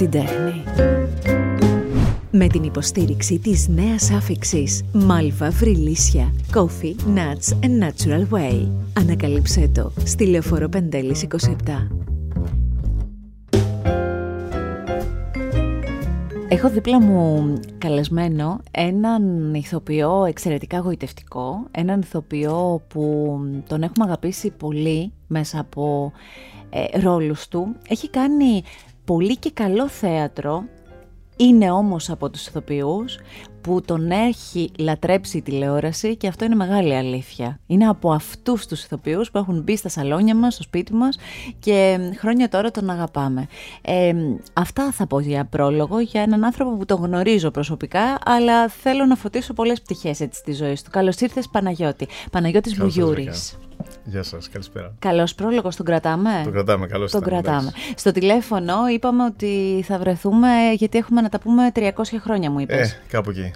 την τέχνη. Με την υποστήριξη της νέας άφηξης Malva Βρυλίσια Coffee, Nuts and Natural Way. Ανακαλύψέ το στη Λεωφόρο Πεντέλης 27. Έχω δίπλα μου καλεσμένο έναν ηθοποιό εξαιρετικά γοητευτικό, έναν ηθοποιό που τον έχουμε αγαπήσει πολύ μέσα από ε, ρόλους του. Έχει κάνει πολύ και καλό θέατρο, είναι όμως από τους ηθοποιούς που τον έχει λατρέψει η τηλεόραση και αυτό είναι μεγάλη αλήθεια. Είναι από αυτούς τους ηθοποιούς που έχουν μπει στα σαλόνια μας, στο σπίτι μας και χρόνια τώρα τον αγαπάμε. Ε, αυτά θα πω για πρόλογο για έναν άνθρωπο που τον γνωρίζω προσωπικά αλλά θέλω να φωτίσω πολλές πτυχές έτσι στη ζωής του. Καλώς ήρθες Παναγιώτη. Παναγιώτης Μπουγιούρης. Γεια σας, καλησπέρα. Καλός πρόλογος, τον κρατάμε; Τον κρατάμε, καλώ Τον κρατάμε. Στο τηλέφωνο είπαμε ότι θα βρεθούμε γιατί έχουμε να τα πούμε 300 χρόνια, μου είπες. Ε, κάπου εκεί.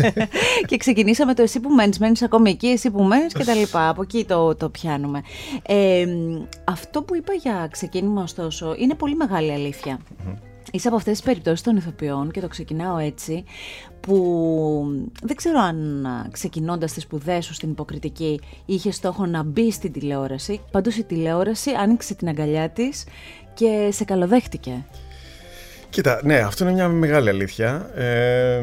και ξεκινήσαμε το εσύ που μένεις, μένεις ακόμη εκεί, εσύ που μένεις και τα λοιπά. Από εκεί το, το πιάνουμε. Ε, αυτό που είπα για ξεκίνημα, ωστόσο, είναι πολύ μεγάλη αλήθεια. Είσαι από αυτές τις περιπτώσεις των ηθοποιών και το ξεκινάω έτσι που δεν ξέρω αν ξεκινώντας τις σπουδές σου στην υποκριτική είχες στόχο να μπει στην τηλεόραση. Πάντως η τηλεόραση άνοιξε την αγκαλιά της και σε καλοδέχτηκε. Κοίτα, ναι, αυτό είναι μια μεγάλη αλήθεια. Ε, ε,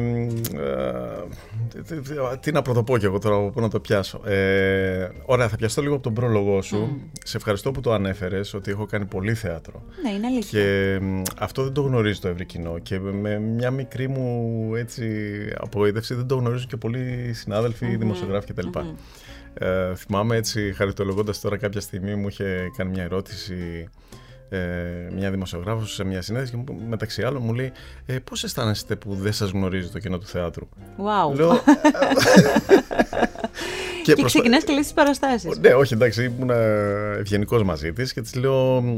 τι να πρωτοπώ και εγώ τώρα, πού να το πιάσω. Ε, ωραία, θα πιαστώ λίγο από τον πρόλογό σου. Σε ευχαριστώ που το ανέφερες ότι έχω κάνει πολύ θέατρο. Ναι, είναι αλήθεια. Και αυτό δεν το γνωρίζει το ευρύ κοινό. Και με μια μικρή μου έτσι, απογοήτευση δεν το γνωρίζουν και πολλοί συνάδελφοι, mm-hmm. δημοσιογράφοι κτλ. Ε, θυμάμαι έτσι, χαριτολογώντας τώρα κάποια στιγμή, μου είχε κάνει μια ερώτηση ε, μια δημοσιογράφος σε μια συνέντευξη και μεταξύ άλλων μου λέει ε, πώς αισθάνεστε που δεν σας γνωρίζει το κοινό του θεάτρου; Wow. Λέω, και, και ξεκινάς και λες τις παραστάσεις. Ναι, όχι, εντάξει, ήμουν ευγενικός μαζί της και της λέω,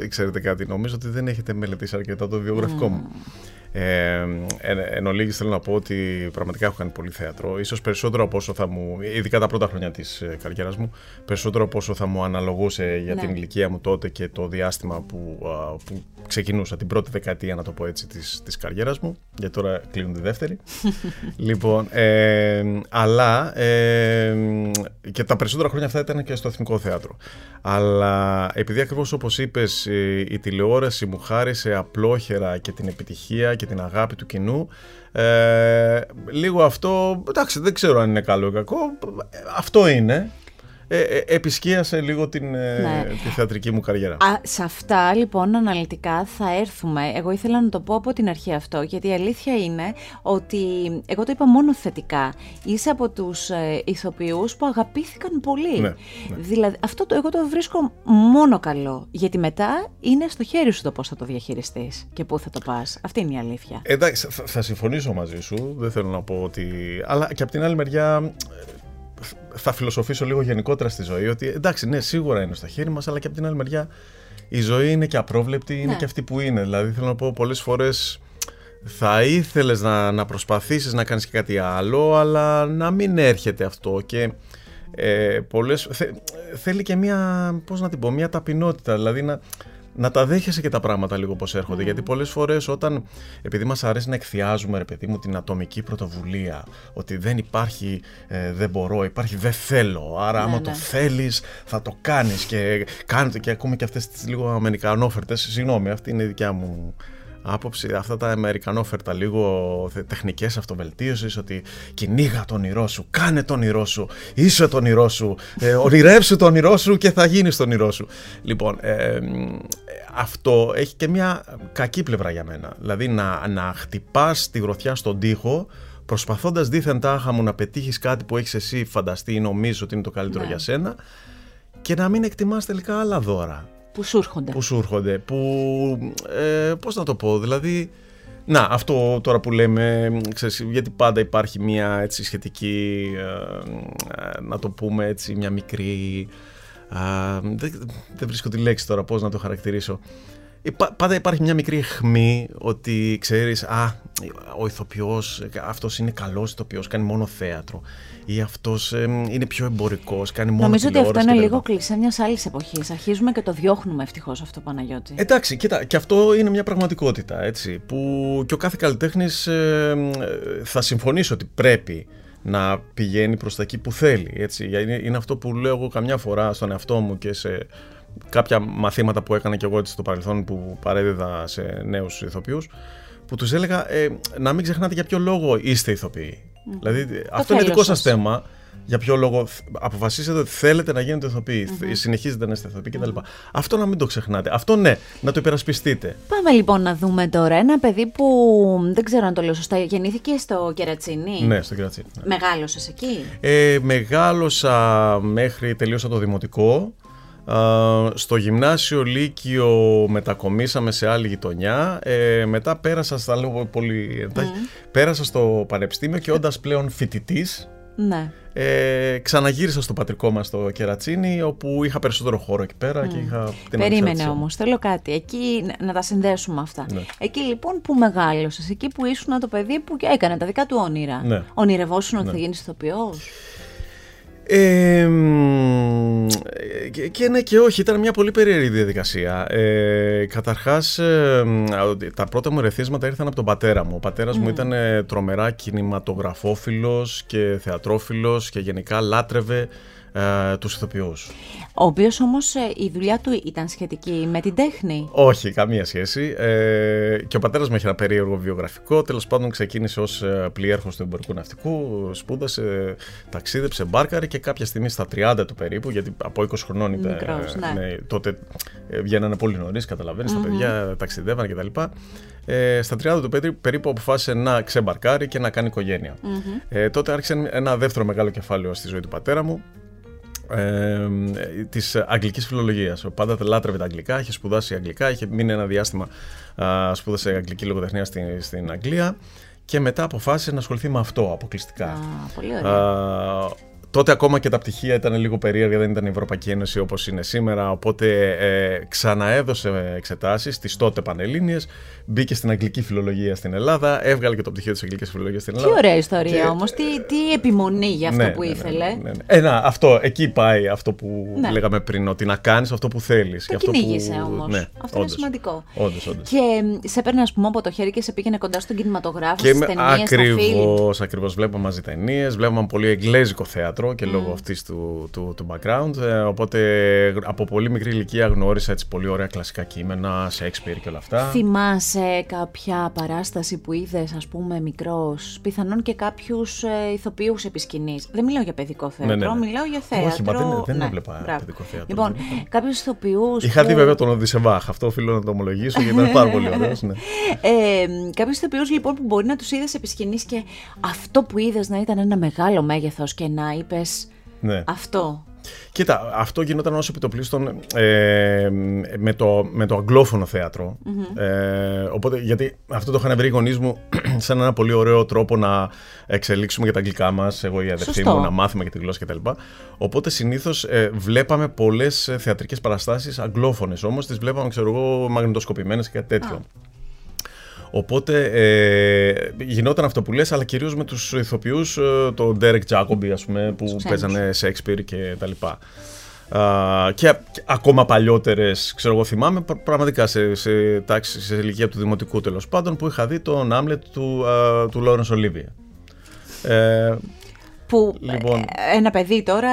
ε, ξέρετε κάτι, νομίζω ότι δεν έχετε μελετήσει αρκετά το βιογραφικό μου. Ε, εν, ολίγης θέλω να πω ότι πραγματικά έχω κάνει πολύ θέατρο. Ίσως περισσότερο από όσο θα μου, ειδικά τα πρώτα χρόνια της ε, καριέρας μου, περισσότερο από όσο θα μου αναλογούσε για ναι. την ηλικία μου τότε και το διάστημα που, που ξεκινούσα, την πρώτη δεκαετία να το πω έτσι της, της καριέρας μου, γιατί τώρα κλείνουν τη δεύτερη. λοιπόν, ε, αλλά ε, και τα περισσότερα χρόνια αυτά ήταν και στο Εθνικό Θέατρο. Αλλά επειδή ακριβώς όπως είπες η, η τηλεόραση μου χάρισε απλόχερα και την επιτυχία και την αγάπη του κοινού. Ε, λίγο αυτό, εντάξει δεν ξέρω αν είναι καλό ή κακό, αυτό είναι ε, ε, επισκίασε λίγο την, ε, ναι. τη θεατρική μου καριέρα. Α, σε αυτά λοιπόν αναλυτικά θα έρθουμε. Εγώ ήθελα να το πω από την αρχή αυτό, γιατί η αλήθεια είναι ότι εγώ το είπα μόνο θετικά. Είσαι από τους ε, ηθοποιούς που αγαπήθηκαν πολύ. Ναι, ναι. Δηλαδή αυτό το, εγώ το βρίσκω μόνο καλό, γιατί μετά είναι στο χέρι σου το πώς θα το διαχειριστείς και πού θα το πας. Αυτή είναι η αλήθεια. Εντάξει, θα, θα συμφωνήσω μαζί σου, δεν θέλω να πω ότι... Αλλά και από την άλλη μεριά θα φιλοσοφήσω λίγο γενικότερα στη ζωή ότι εντάξει, ναι, σίγουρα είναι στα χέρια μας, αλλά και από την άλλη μεριά η ζωή είναι και απρόβλεπτη, είναι ναι. και αυτή που είναι. Δηλαδή, θέλω να πω πολλές φορές θα ήθελες να, να προσπαθήσεις να κάνεις και κάτι άλλο, αλλά να μην έρχεται αυτό. Και ε, πολλές, θέλει και μια, πώς να την πω, μια ταπεινότητα. Δηλαδή να, να τα δέχεσαι και τα πράγματα λίγο πώς έρχονται. Γιατί πολλές φορές όταν, επειδή μας αρέσει να εκθιάζουμε, ρε παιδί μου, την ατομική πρωτοβουλία, ότι δεν υπάρχει ε, δεν μπορώ, υπάρχει δεν θέλω. Άρα, ναι, άμα ναι. το θέλεις, θα το κάνεις. Και κάνετε και ακούμε και αυτές τις λίγο αμερικανόφερτες. Συγγνώμη, αυτή είναι η δικιά μου άποψη, αυτά τα αμερικανόφερτα λίγο τεχνικές αυτοβελτίωσης ότι κυνήγα τον όνειρό σου, κάνε τον όνειρό σου, είσαι τον όνειρό σου, ε, ονειρεύσου τον όνειρό σου και θα γίνεις τον όνειρό σου. Λοιπόν, ε, αυτό έχει και μια κακή πλευρά για μένα. Δηλαδή να, να χτυπάς τη γροθιά στον τοίχο προσπαθώντας δίθεν τάχα μου να πετύχεις κάτι που έχεις εσύ φανταστεί ή νομίζεις ότι είναι το καλύτερο ναι. για σένα και να μην εκτιμάς τελικά άλλα δώρα. Που σου έρχονται. Που σου έρχονται. Που, ε, πώς να το πω, δηλαδή... Να, αυτό τώρα που λέμε, ξέρεις, γιατί πάντα υπάρχει μια έτσι σχετική, ε, ε, να το πούμε έτσι, μια μικρή... δεν, δεν βρίσκω τη λέξη τώρα, πώς να το χαρακτηρίσω. πάντα υπάρχει μια μικρή αιχμή ότι ξέρεις, α, ο ηθοποιός, αυτός είναι καλός ηθοποιός, κάνει μόνο θέατρο ή αυτός είναι πιο εμπορικός, κάνει μόνο Νομίζω ότι αυτό είναι λίγο κλεισέ μιας άλλης εποχής. Αρχίζουμε και το διώχνουμε ευτυχώς αυτό, Παναγιώτη. Εντάξει, κοίτα, και αυτό είναι μια πραγματικότητα, έτσι, που και ο κάθε καλλιτέχνης θα συμφωνήσει ότι πρέπει να πηγαίνει προς τα εκεί που θέλει. Έτσι. Είναι, είναι αυτό που λέω εγώ καμιά φορά στον εαυτό μου και σε κάποια μαθήματα που έκανα και εγώ στο παρελθόν που παρέδιδα σε νέους ηθοποιούς που τους έλεγα ε, να μην ξεχνάτε για ποιο λόγο είστε ηθοποιοί. Mm. Δηλαδή αυτό είναι δικό σας θέμα για ποιο λόγο αποφασίσετε ότι θέλετε να γίνετε ηθοποιοί, mm-hmm. συνεχίζετε να είστε ηθοποιοί κτλ. Mm-hmm. Αυτό να μην το ξεχνάτε. Αυτό ναι, να το υπερασπιστείτε. Πάμε λοιπόν να δούμε τώρα ένα παιδί που δεν ξέρω αν το λέω σωστά. Γεννήθηκε στο Κερατσίνι. Ναι, στο Κερατσίνι. Ναι. Μεγάλωσες εκεί; Ε, μεγάλωσα μέχρι τελείωσα το δημοτικό. Στο γυμνάσιο Λύκειο μετακομίσαμε σε άλλη γειτονιά. Ε, μετά πέρασα, στα λέω πολύ εντάχει, πέρασα στο πανεπιστήμιο και όντας πλέον φοιτητής. Ναι. Ε, ξαναγύρισα στο πατρικό μας το Κερατσίνι όπου είχα περισσότερο χώρο εκεί πέρα και είχα την Περίμενε όμως, θέλω κάτι, εκεί να τα συνδέσουμε αυτά. Ναι. Εκεί λοιπόν που μεγάλωσες, εκεί που ήσουν το παιδί που έκανε τα δικά του όνειρα. Ναι. Ονειρευόσουν ότι ναι. θα γίνεις ηθοποιός; Ε, και, ναι και όχι, ήταν μια πολύ περίεργη διαδικασία. Ε, καταρχάς, ε, τα πρώτα μου ερεθίσματα ήρθαν από τον πατέρα μου. Ο πατέρας μου ήταν τρομερά κινηματογραφόφιλος και θεατρόφιλος και γενικά λάτρευε ε, τους ηθοποιούς. Ο οποίος όμως ε, η δουλειά του ήταν σχετική με την τέχνη. Όχι, καμία σχέση. Ε, και ο πατέρας μου έχει ένα περίεργο βιογραφικό. Τέλος πάντων ξεκίνησε ως ε, πλοίαρχος του εμπορικού ναυτικού, σπούδασε, ταξίδεψε, μπάρκαρε και κάποια στιγμή στα 30 του περίπου, γιατί από 20 χρονών είπε, Μικρός, ναι. ναι. τότε βγαίνανε πολύ νωρίς, καταλαβαίνεις, τα παιδιά ταξιδεύαν κτλ. Ε, στα 30 του περίπου αποφάσισε να ξεμπαρκάρει και να κάνει οικογένεια. Ε, τότε άρχισε ένα δεύτερο μεγάλο κεφάλαιο στη ζωή του πατέρα μου ε, της αγγλικής φιλολογίας. Πάντα λάτρευε τα αγγλικά, είχε σπουδάσει αγγλικά, είχε μείνει ένα διάστημα, α, σπούδασε αγγλική λογοτεχνία στην, στην Αγγλία και μετά αποφάσισε να ασχοληθεί με αυτό αποκλειστικά. Α, πολύ ωραία. Τότε ακόμα και τα πτυχία ήταν λίγο περίεργα, δεν ήταν η Ευρωπαϊκή Ένωση όπως είναι σήμερα. Οπότε ε, ξαναέδωσε εξετάσεις στι τότε Πανελλήνιες, μπήκε στην Αγγλική Φιλολογία στην Ελλάδα, έβγαλε και το πτυχίο της Αγγλικής Φιλολογίας στην Ελλάδα. Τι ωραία ιστορία και... όμως, τι, τι επιμονή για αυτό ναι, που ναι, ναι ήθελε. Ναι, ναι, ναι. Ε, να, αυτό, εκεί πάει αυτό που ναι. λέγαμε πριν, ότι να κάνεις αυτό που θέλεις. Το κυνήγησε που... όμως. Ναι, αυτό όντως, είναι σημαντικό. Όντως, όντως. Και σε παίρνει, ας πούμε, από το χέρι και σε πήγαινε κοντά στον κινηματογράφο, στις ταινίες. Ακριβώς, ακριβώς. Βλέπαμε μαζί ταινίες, βλέπαμε πολύ εγγλέζικο θέατρο και λόγω αυτής του, του, του background. Ε, οπότε από πολύ μικρή ηλικία γνώρισα έτσι πολύ ωραία κλασικά κείμενα, Shakespeare και όλα αυτά. Θυμάσαι κάποια παράσταση που είδες, ας πούμε, μικρός, πιθανόν και κάποιους ε, ηθοποιούς επί σκηνής. Δεν μιλάω για παιδικό θέατρο, ναι, ναι, ναι. μιλάω για θέατρο. Όχι, μα δεν, δεν ναι, έβλεπα μπράβο. παιδικό θέατρο. Λοιπόν, κάποιους ηθοποιούς. Είχα δει βέβαια τον Οδυσεβάχ, αυτό οφείλω να το ομολογήσω γιατί ήταν πάρα πολύ ωραίος. Ναι. ε, κάποιους ηθοποιούς λοιπόν που μπορεί να τους είδες επί σκηνής και αυτό που είδες να ήταν ένα μεγάλο μέγεθος και να ναι. αυτό. Κοίτα, αυτό γινόταν όσο επιτοπλίστων ε, με, το, με το αγγλόφωνο Ε, οπότε, γιατί αυτό το είχαν βρει οι γονείς μου σαν ένα πολύ ωραίο τρόπο να εξελίξουμε και τα αγγλικά μας, εγώ η αδερφή μου, να μάθουμε και τη γλώσσα κτλ. Οπότε συνήθως ε, βλέπαμε πολλές θεατρικές παραστάσεις αγγλόφωνες όμως, τις βλέπαμε, ξέρω εγώ, μαγνητοσκοπημένες και κάτι τέτοιο. Οπότε ε, γινόταν αυτό που λες, αλλά κυρίως με τους ηθοποιούς, ε, τον Derek Jacobi ας πούμε, που παίζανε Shakespeare και τα λοιπά. Uh, και ακόμα παλιότερες, ξέρω εγώ, θυμάμαι πραγματικά σε, σε, τάξη, σε ηλικία του δημοτικού τέλος πάντων που είχα δει τον Άμλετ του, uh, του Lawrence Olivier. Ε, που λοιπόν, ε, ένα παιδί τώρα,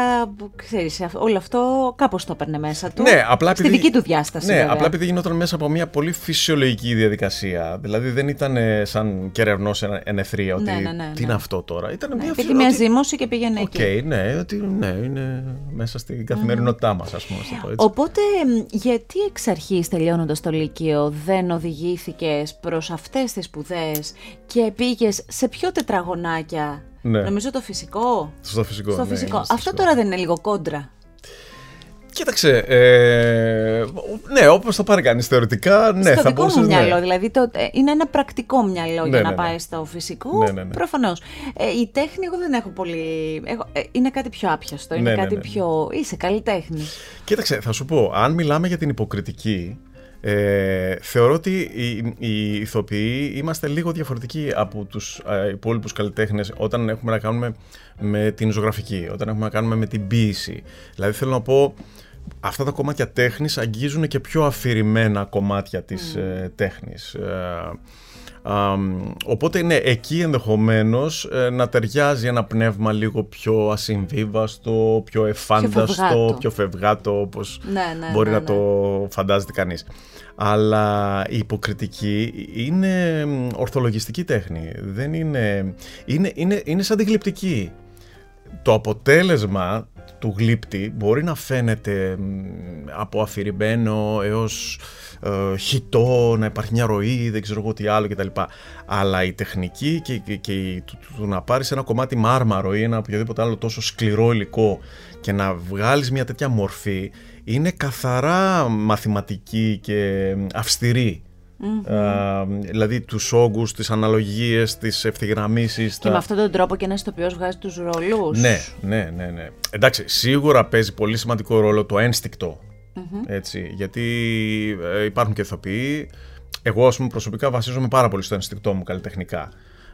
ξέρεις, όλο αυτό κάπως το έπαιρνε μέσα του. Ναι, απλά στη δική του διάσταση. Ναι, βέβαια. απλά επειδή γινόταν μέσα από μια πολύ φυσιολογική διαδικασία. Δηλαδή δεν ήταν σαν κεραιვნό ενεθρία, ότι ναι, ναι, ναι, τι είναι ναι. αυτό τώρα. Ήταν ναι, μια, φυσι... μια ζήμωση και πήγαινε okay, εκεί. ναι, ότι ναι, είναι μέσα στην καθημερινότητά μας, ας πούμε. Το έτσι. Οπότε, γιατί εξ αρχής τελειώνοντας το Λύκειο δεν οδηγήθηκες προς αυτές τις σπουδές και πήγες σε πιο τετραγωνάκια ναι. Νομίζω το φυσικό. Στο φυσικό. Στο ναι, φυσικό. Αυτό τώρα δεν είναι λίγο κόντρα. Κοίταξε, ε, ναι, όπως το πάρει κανείς θεωρητικά, ναι, στο θα μπορούσες. Στο μυαλό, δηλαδή το, ε, είναι ένα πρακτικό μυαλό ναι, για να ναι, πάει στο φυσικό. Ναι, ναι, ναι. Προφανώς. Ε, η τέχνη, εγώ δεν έχω πολύ. Έχω, ε, είναι κάτι πιο άπιαστο. Είναι κάτι πιο. Είσαι καλλιτέχνη. Κοίταξε, θα σου πω, αν μιλάμε για την υποκριτική, Ε, θεωρώ ότι οι, οι ηθοποιοί είμαστε λίγο διαφορετικοί από τους ε, υπόλοιπους καλλιτέχνες όταν έχουμε να κάνουμε με την ζωγραφική, όταν έχουμε να κάνουμε με την ποίηση. Δηλαδή θέλω να πω, αυτά τα κομμάτια τέχνης αγγίζουν και πιο αφηρημένα κομμάτια της ε, τέχνης. Ε, οπότε ναι, εκεί ενδεχομένως ε, να ταιριάζει ένα πνεύμα λίγο πιο ασυμβίβαστο, πιο εφάνταστο, πιο φευγάτο, όπως ναι, ναι, μπορεί ναι, να ναι. το φαντάζεται κανείς. Αλλά η υποκριτική είναι μ, ορθολογιστική τέχνη. Δεν είναι, είναι, είναι, είναι σαν τη γλυπτική. Το αποτέλεσμα του γλύπτη μπορεί να φαίνεται μ, από αφηρημένο έως ε, χιτό, να υπάρχει μια ροή, δεν ξέρω εγώ τι άλλο κτλ. Αλλά η τεχνική και, και, και η- του, του- του να πάρεις ένα κομμάτι μάρμαρο ή ένα οποιοδήποτε άλλο τόσο σκληρό υλικό και να βγάλεις μια τέτοια μορφή είναι καθαρά μαθηματική και αυστηρή. Α, δηλαδή τους όγκους, τις αναλογίες, τις ευθυγραμμίσεις. Και με αυτόν τον τρόπο και ένα ηθοποιό βγάζει τους ρόλους. Ναι, ναι, ναι, ναι. Εντάξει, σίγουρα παίζει πολύ σημαντικό ρόλο το ενστικτο Έτσι, γιατί ε, υπάρχουν και ηθοποιοί. Εγώ, ας πούμε, προσωπικά βασίζομαι πάρα πολύ στο ένστικτό μου καλλιτεχνικά.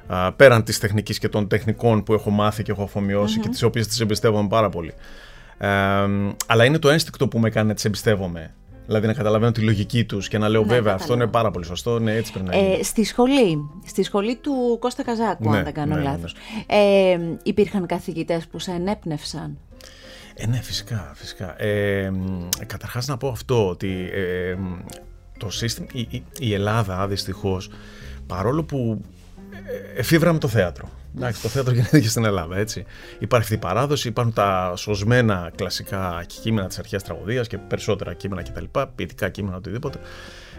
Α, πέραν της τεχνικής και των τεχνικών που έχω μάθει και έχω αφομοιώσει και τις οποίες τις εμπιστεύομαι πάρα πολύ. Ε, αλλά είναι το ένστικτο που με κάνει να τις εμπιστεύομαι. Δηλαδή να καταλαβαίνω τη λογική τους και να λέω Ναι, βέβαια αυτό κατάλαβα. είναι πάρα πολύ σωστό, ναι έτσι πρέπει να γίνει. Ε, στη σχολή, στη σχολή του Κώστα Καζάκου, Ναι, αν δεν κάνω ναι, ναι, λάθος. Ε, υπήρχαν καθηγητές που σε ενέπνευσαν; Ε, ναι, φυσικά, φυσικά. Ε, μ, καταρχάς να πω αυτό, ότι ε, μ, το σύστημα, η, η- η Ελλάδα δυστυχώς, παρόλο που ε, εφήβραμε το θέατρο. Εντάξει, το θέατρο γεννήθηκε στην Ελλάδα, έτσι. Υπάρχει αυτή η παράδοση, υπάρχουν τα σωσμένα κλασικά κείμενα της αρχαίας τραγωδίας και περισσότερα κείμενα κτλ, ποιητικά κείμενα, οτιδήποτε.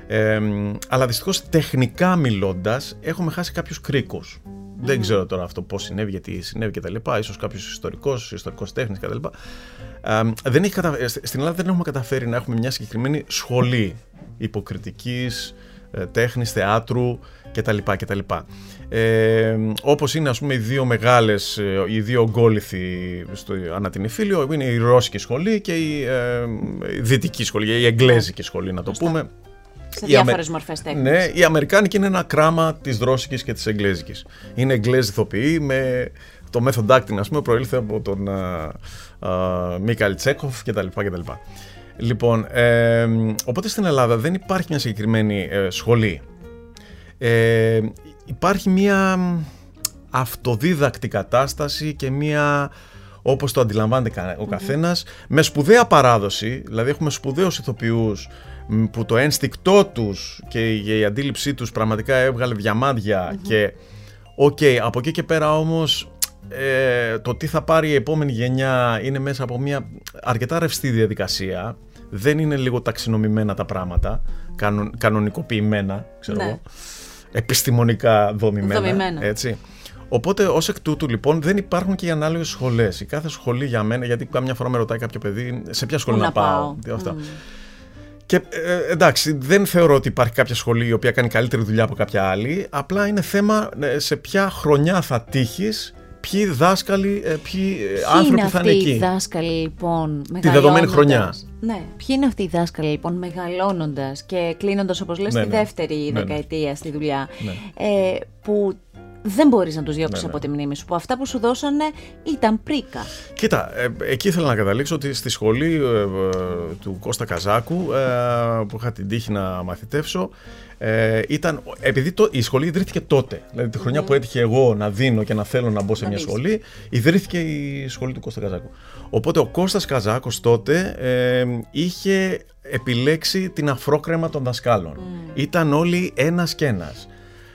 Ε, μ, αλλά δυστυχώς τεχνικά μιλώντας έχουμε χάσει κάποιους κρίκους. Δεν ξέρω τώρα αυτό πώς συνέβη, γιατί συνέβη και τα λοιπά. Ίσως κάποιος ιστορικός, ιστορικός τέχνης και τα λοιπά. Ε, δεν έχει κατα... ε, Στην Ελλάδα δεν έχουμε καταφέρει να έχουμε μια συγκεκριμένη σχολή υποκριτικής, ε, τέχνης, θεάτρου κτλ. κτλ. Ε, όπως είναι ας πούμε οι δύο μεγάλες, ε, οι δύο ογκόληθοι στο Ανατινηφίλιο, είναι η Ρώσικη σχολή και η, ε, η Δυτική σχολή, η Εγγλέζικη σχολή να το πούμε. Σε Η διάφορες Αμε- μορφές τέχνης. Ναι, η Αμερικάνικη είναι ένα κράμα της Ρώσικης και της Εγγλέζικης. Είναι Εγγλέζοι ηθοποιοί με το method acting, ας πούμε, προήλθε από τον α, α, Μίκαλ Τσέκοφ κτλ. κτλ. Λοιπόν, ε, οπότε στην Ελλάδα δεν υπάρχει μια συγκεκριμένη ε, σχολή. Ε, υπάρχει μια αυτοδίδακτη κατάσταση και μια όπως το αντιλαμβάνεται κα- ο καθένας με σπουδαία παράδοση δηλαδή έχουμε σπουδαίους ηθοποιούς μ, που το ένστικτό τους και η, η αντίληψή τους πραγματικά έβγαλε διαμάντια και οκ από εκεί και πέρα όμως ε, το τι θα πάρει η επόμενη γενιά είναι μέσα από μια αρκετά ρευστή διαδικασία δεν είναι λίγο ταξινομημένα τα πράγματα κανον, κανονικοποιημένα ξέρω Ναι. εγώ επιστημονικά δομημένα. Δομημένα. Έτσι. Οπότε ως εκ τούτου λοιπόν δεν υπάρχουν και οι ανάλογες σχολές. Η κάθε σχολή για μένα, γιατί καμιά φορά με ρωτάει κάποιο παιδί σε ποια σχολή Πού να, να πάω. πάω. τι Αυτά. Μμ. Και ε, εντάξει, δεν θεωρώ ότι υπάρχει κάποια σχολή η οποία κάνει καλύτερη δουλειά από κάποια άλλη. Απλά είναι θέμα ε, σε ποια χρονιά θα τύχεις, ποιοι δάσκαλοι, ε, ποιοι ε, Ποιοι άνθρωποι είναι θα αυτοί είναι οι εκεί. δάσκαλοι λοιπόν Τη δεδομένη χρονιά. μεγαλώνοντας- Ναι, ποιοι είναι αυτοί οι δάσκαλοι λοιπόν μεγαλώνοντας και κλείνοντας όπως λες Ναι, τη ναι. δεύτερη Ναι, ναι. δεκαετία στη δουλειά. Ναι. Ε, που δεν μπορείς να τους διώξεις Ναι, ναι. από τη μνήμη σου, που αυτά που σου δώσανε ήταν πρίκα. Κοίτα, ε, εκεί ήθελα να καταλήξω ότι στη σχολή ε, ε, του Κώστα Καζάκου ε, που είχα την τύχη να μαθητεύσω ε, ήταν, επειδή το, η σχολή ιδρύθηκε τότε, δηλαδή τη χρονιά που έτυχε εγώ να δίνω και να θέλω να μπω σε Να μια δεις. σχολή, ιδρύθηκε η σχολή του Κώστα Καζάκου. Οπότε ο Κώστας Καζάκος τότε ε, είχε επιλέξει την αφρόκρεμα των δασκάλων. Ήταν όλοι ένας και ένας.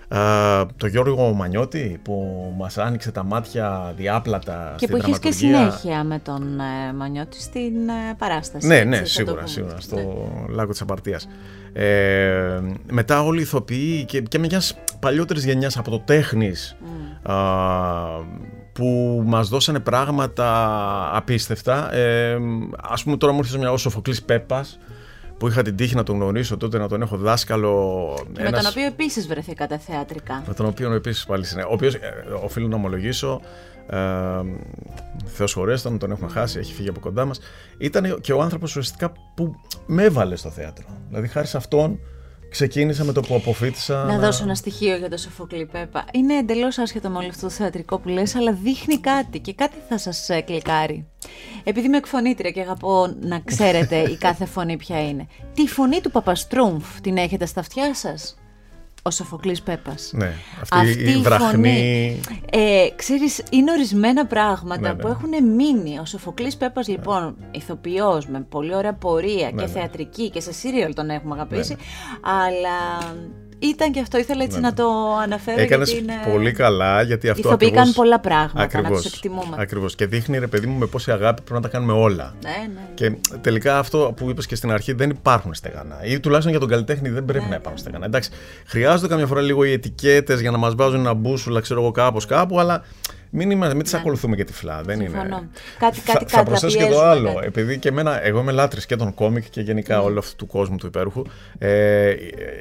Α, το Γιώργο Μανιώτη που μας άνοιξε τα μάτια διάπλατα Και στη που έχεις και δραματουργία. συνέχεια με τον ε, Μανιώτη στην ε, παράσταση. Ναι, έτσι, ναι, θα το σίγουρα, πούμε. σίγουρα, στο Ναι. Λάκκο της Απαρτίας. Ε, μετά όλοι οι ηθοποιοί και, και μιας παλιότερης γενιάς από το τέχνης Μμ. α, που μας δώσανε πράγματα απίστευτα. Ε, ας πούμε τώρα μου έρχεται μια ο Σοφοκλής Πέπας που είχα την τύχη να τον γνωρίσω τότε, να τον έχω δάσκαλο. Και με τον οποίο επίσης βρεθήκατε θεατρικά. Με τον οποίο επίσης πάλι συνέχεια. Ο οποίος, ε, οφείλω να ομολογήσω, ε, Θεός χωρέστον, τον έχουμε χάσει, έχει φύγει από κοντά μας. Ήταν και ο άνθρωπος ουσιαστικά που με έβαλε στο θέατρο. Δηλαδή χάρη σε αυτόν Ξεκίνησα με το που αποφύτησα. Να, δώσω ένα στοιχείο για το Σοφοκλή Πέπα. Είναι εντελώς άσχετο με όλο αυτό το θεατρικό που λες, αλλά δείχνει κάτι και κάτι θα σας ε, κλικάρει. Επειδή είμαι εκφωνήτρια και αγαπώ να ξέρετε η κάθε φωνή ποια είναι. Τη φωνή του Παπαστρούμφ την έχετε στα αυτιά σας; Ο Σοφοκλής Πέπας. Ναι, αυτή, η βραχνή... Ε, ξέρεις, είναι ορισμένα πράγματα ναι, που ναι. έχουν μείνει. Ο Σοφοκλής Πέπας λοιπόν, ηθοποιός με πολύ ωραία πορεία ναι, και θεατρική και σε σύριαλ τον έχουμε αγαπήσει, αλλά ήταν και αυτό, ήθελα έτσι ναι. να το αναφέρω. Έκανες είναι... πολύ καλά, γιατί αυτό. Ηθοποιοί κάνουν πολλά πράγματα. Ακριβώ. Να τους εκτιμούμε. Ακριβώς. Και δείχνει ρε παιδί μου με πόση αγάπη πρέπει να τα κάνουμε όλα. Ναι, ναι. ναι. Και τελικά αυτό που είπες και στην αρχή δεν υπάρχουν στεγανά. Ή τουλάχιστον για τον καλλιτέχνη δεν πρέπει ναι, να υπάρχουν ναι. στεγανά. Εντάξει, χρειάζονται καμιά φορά λίγο οι ετικέτες για να μας βάζουν ένα μπούσουλα, ξέρω εγώ κάπως κάπου, αλλά μην, είμαστε, μην τις ναι. ακολουθούμε και τυφλά. Δεν είναι. Κάτι, κάτι, θα, θα προσθέσω και το άλλο. Κάτι. Επειδή και εμένα, εγώ είμαι λάτρης και των κόμικ και γενικά mm. όλου αυτού του κόσμου του υπέροχου. Ε,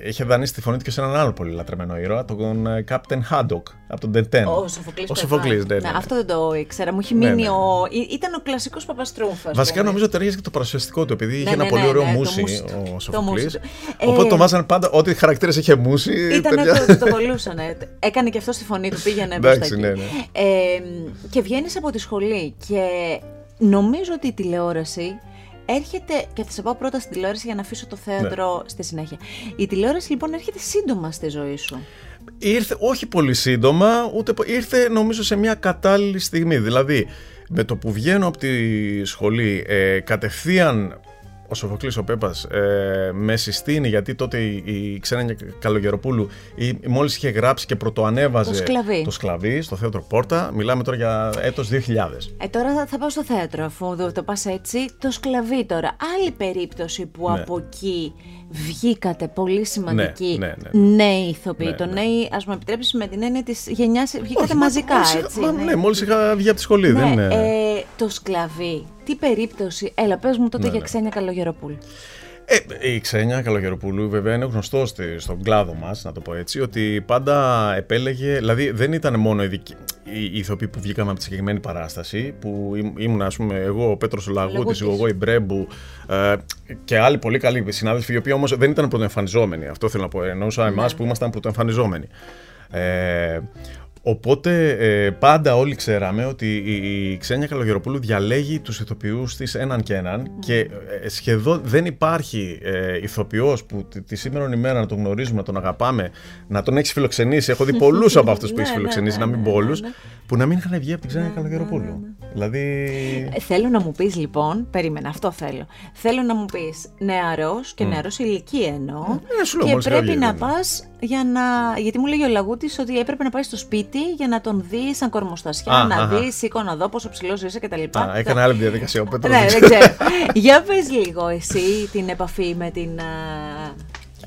είχε δανείσει τη φωνή του και σε έναν άλλο πολύ λατρεμένο ήρωα, τον ε, Captain Haddock από τον Τεντέν. Ο Σοφοκλής. Ναι, ναι, ναι, Αυτό δεν το ήξερα. Μου έχει ναι, μείνει ναι. ο. Ήταν ο κλασικός Παπαστρούφα. Βασικά νομίζω ταιριάζει και το παρουσιαστικό του, επειδή είχε ένα πολύ ωραίο μουσι ο Σοφοκλής. Οπότε το βάζανε πάντα, ό,τι χαρακτήρες είχε μουσι. Ήταν το κολούσαν. Έκανε και αυτό στη φωνή του, πήγαινε μπροστά. Ε, και βγαίνεις από τη σχολή και νομίζω ότι η τηλεόραση έρχεται, και θα σε πάω πρώτα στην τηλεόραση για να αφήσω το θέατρο ναι. στη συνέχεια. Η τηλεόραση λοιπόν έρχεται σύντομα στη ζωή σου. Ήρθε όχι πολύ σύντομα, ούτε ήρθε νομίζω σε μια κατάλληλη στιγμή. Δηλαδή, με το που βγαίνω από τη σχολή, ε, κατευθείαν ο Σοφοκλής ο Πέπας ε, με συστήνει γιατί τότε η, η Ξένια Καλογεροπούλου η, μόλις είχε γράψει και πρωτοανέβαζε το σκλαβί. το σκλαβί στο θέατρο Πόρτα. Μιλάμε τώρα για έτος 2000. Ε, τώρα θα, θα πάω στο θέατρο αφού το πας έτσι. Το σκλαβί τώρα. Άλλη περίπτωση που ναι. από εκεί βγήκατε πολύ σημαντικοί ναι, ναι, ναι. νέοι ηθοποιοί. Ναι, το ναι. νέοι, ας μου επιτρέψεις με την έννοια της γενιάς, βγήκατε Όχι, μαζικά μόλις, έτσι. Μα, ναι, ναι μόλις είχα βγει από τη σχολή. Ναι, δεν, ε, το σκλαβί, τι περίπτωση, έλα πες μου τότε για Ξένια Καλογεροπούλου. Ε, η Ξένια Καλογεροπούλου βέβαια είναι γνωστός στον κλάδο μας, να το πω έτσι, ότι πάντα επέλεγε. Δηλαδή δεν ήταν μόνο οι, οι ηθοποιοί που βγήκαμε από τη συγκεκριμένη παράσταση, που ήμουν, ας πούμε, εγώ, ο Πέτρος Λαγούτης, εγώ, η Μπρέμπου ε, και άλλοι πολύ καλοί συνάδελφοι, οι οποίοι όμως δεν ήταν πρωτοεμφανιζόμενοι. Αυτό θέλω να πω. Εννοούσα εμάς ναι. που ήμασταν πρωτοεμφανιζόμενοι. Ε, Οπότε ε, πάντα όλοι ξέραμε ότι η, Ξένια Καλογεροπούλου διαλέγει τους ηθοποιούς της έναν και έναν και ε, σχεδόν δεν υπάρχει ε, ηθοποιός που τη, τη σήμερα ημέρα να τον γνωρίζουμε, να τον αγαπάμε, να τον έχει φιλοξενήσει. Έχω δει πολλούς από αυτούς που έχεις ναι, ναι, φιλοξενήσει, να μην ναι, πω όλους, που να μην είχαν βγει από την Ξένια Καλογεροπούλου. Δηλαδή... Ε, θέλω να μου πεις λοιπόν, περίμενα, αυτό θέλω. Θέλω να μου πεις νεαρός και mm. νεαρός ηλικία εννοώ και πρέπει να πας για να... Γιατί μου λέει ο Λαγούτης ότι έπρεπε να πάει στο σπίτι για να τον δεις σαν κορμοστασιά, να δεις, σήκω να δω πόσο ψηλός είσαι κτλ. Έκανε άλλη διαδικασία ο Πέτρος. ναι, δεν ξέρω. για πες λίγο εσύ την επαφή με την.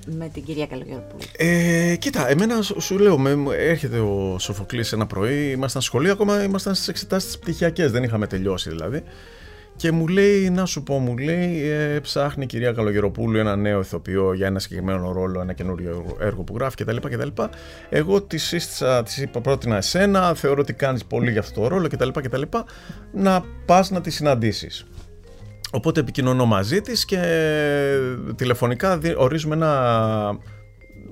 Με την κυρία Καλογεροπούλου. Ε, κοίτα, εμένα σου λέω, με, έρχεται ο Σοφοκλής ένα πρωί, ήμασταν σχολείο, ακόμα ήμασταν στις εξετάσεις πτυχιακές, δεν είχαμε τελειώσει δηλαδή. Και μου λέει, να σου πω, μου λέει, ε, ψάχνει η κυρία Καλογεροπούλου ένα νέο ηθοποιό για ένα συγκεκριμένο ρόλο, ένα καινούριο έργο που γράφει κτλ. κτλ. Εγώ τη σύστησα, της είπα πρότεινα εσένα, θεωρώ ότι κάνεις πολύ για αυτό το ρόλο κτλ. κτλ να πας να τη συναντήσεις. Οπότε επικοινωνώ μαζί της και τηλεφωνικά ορίζουμε ένα.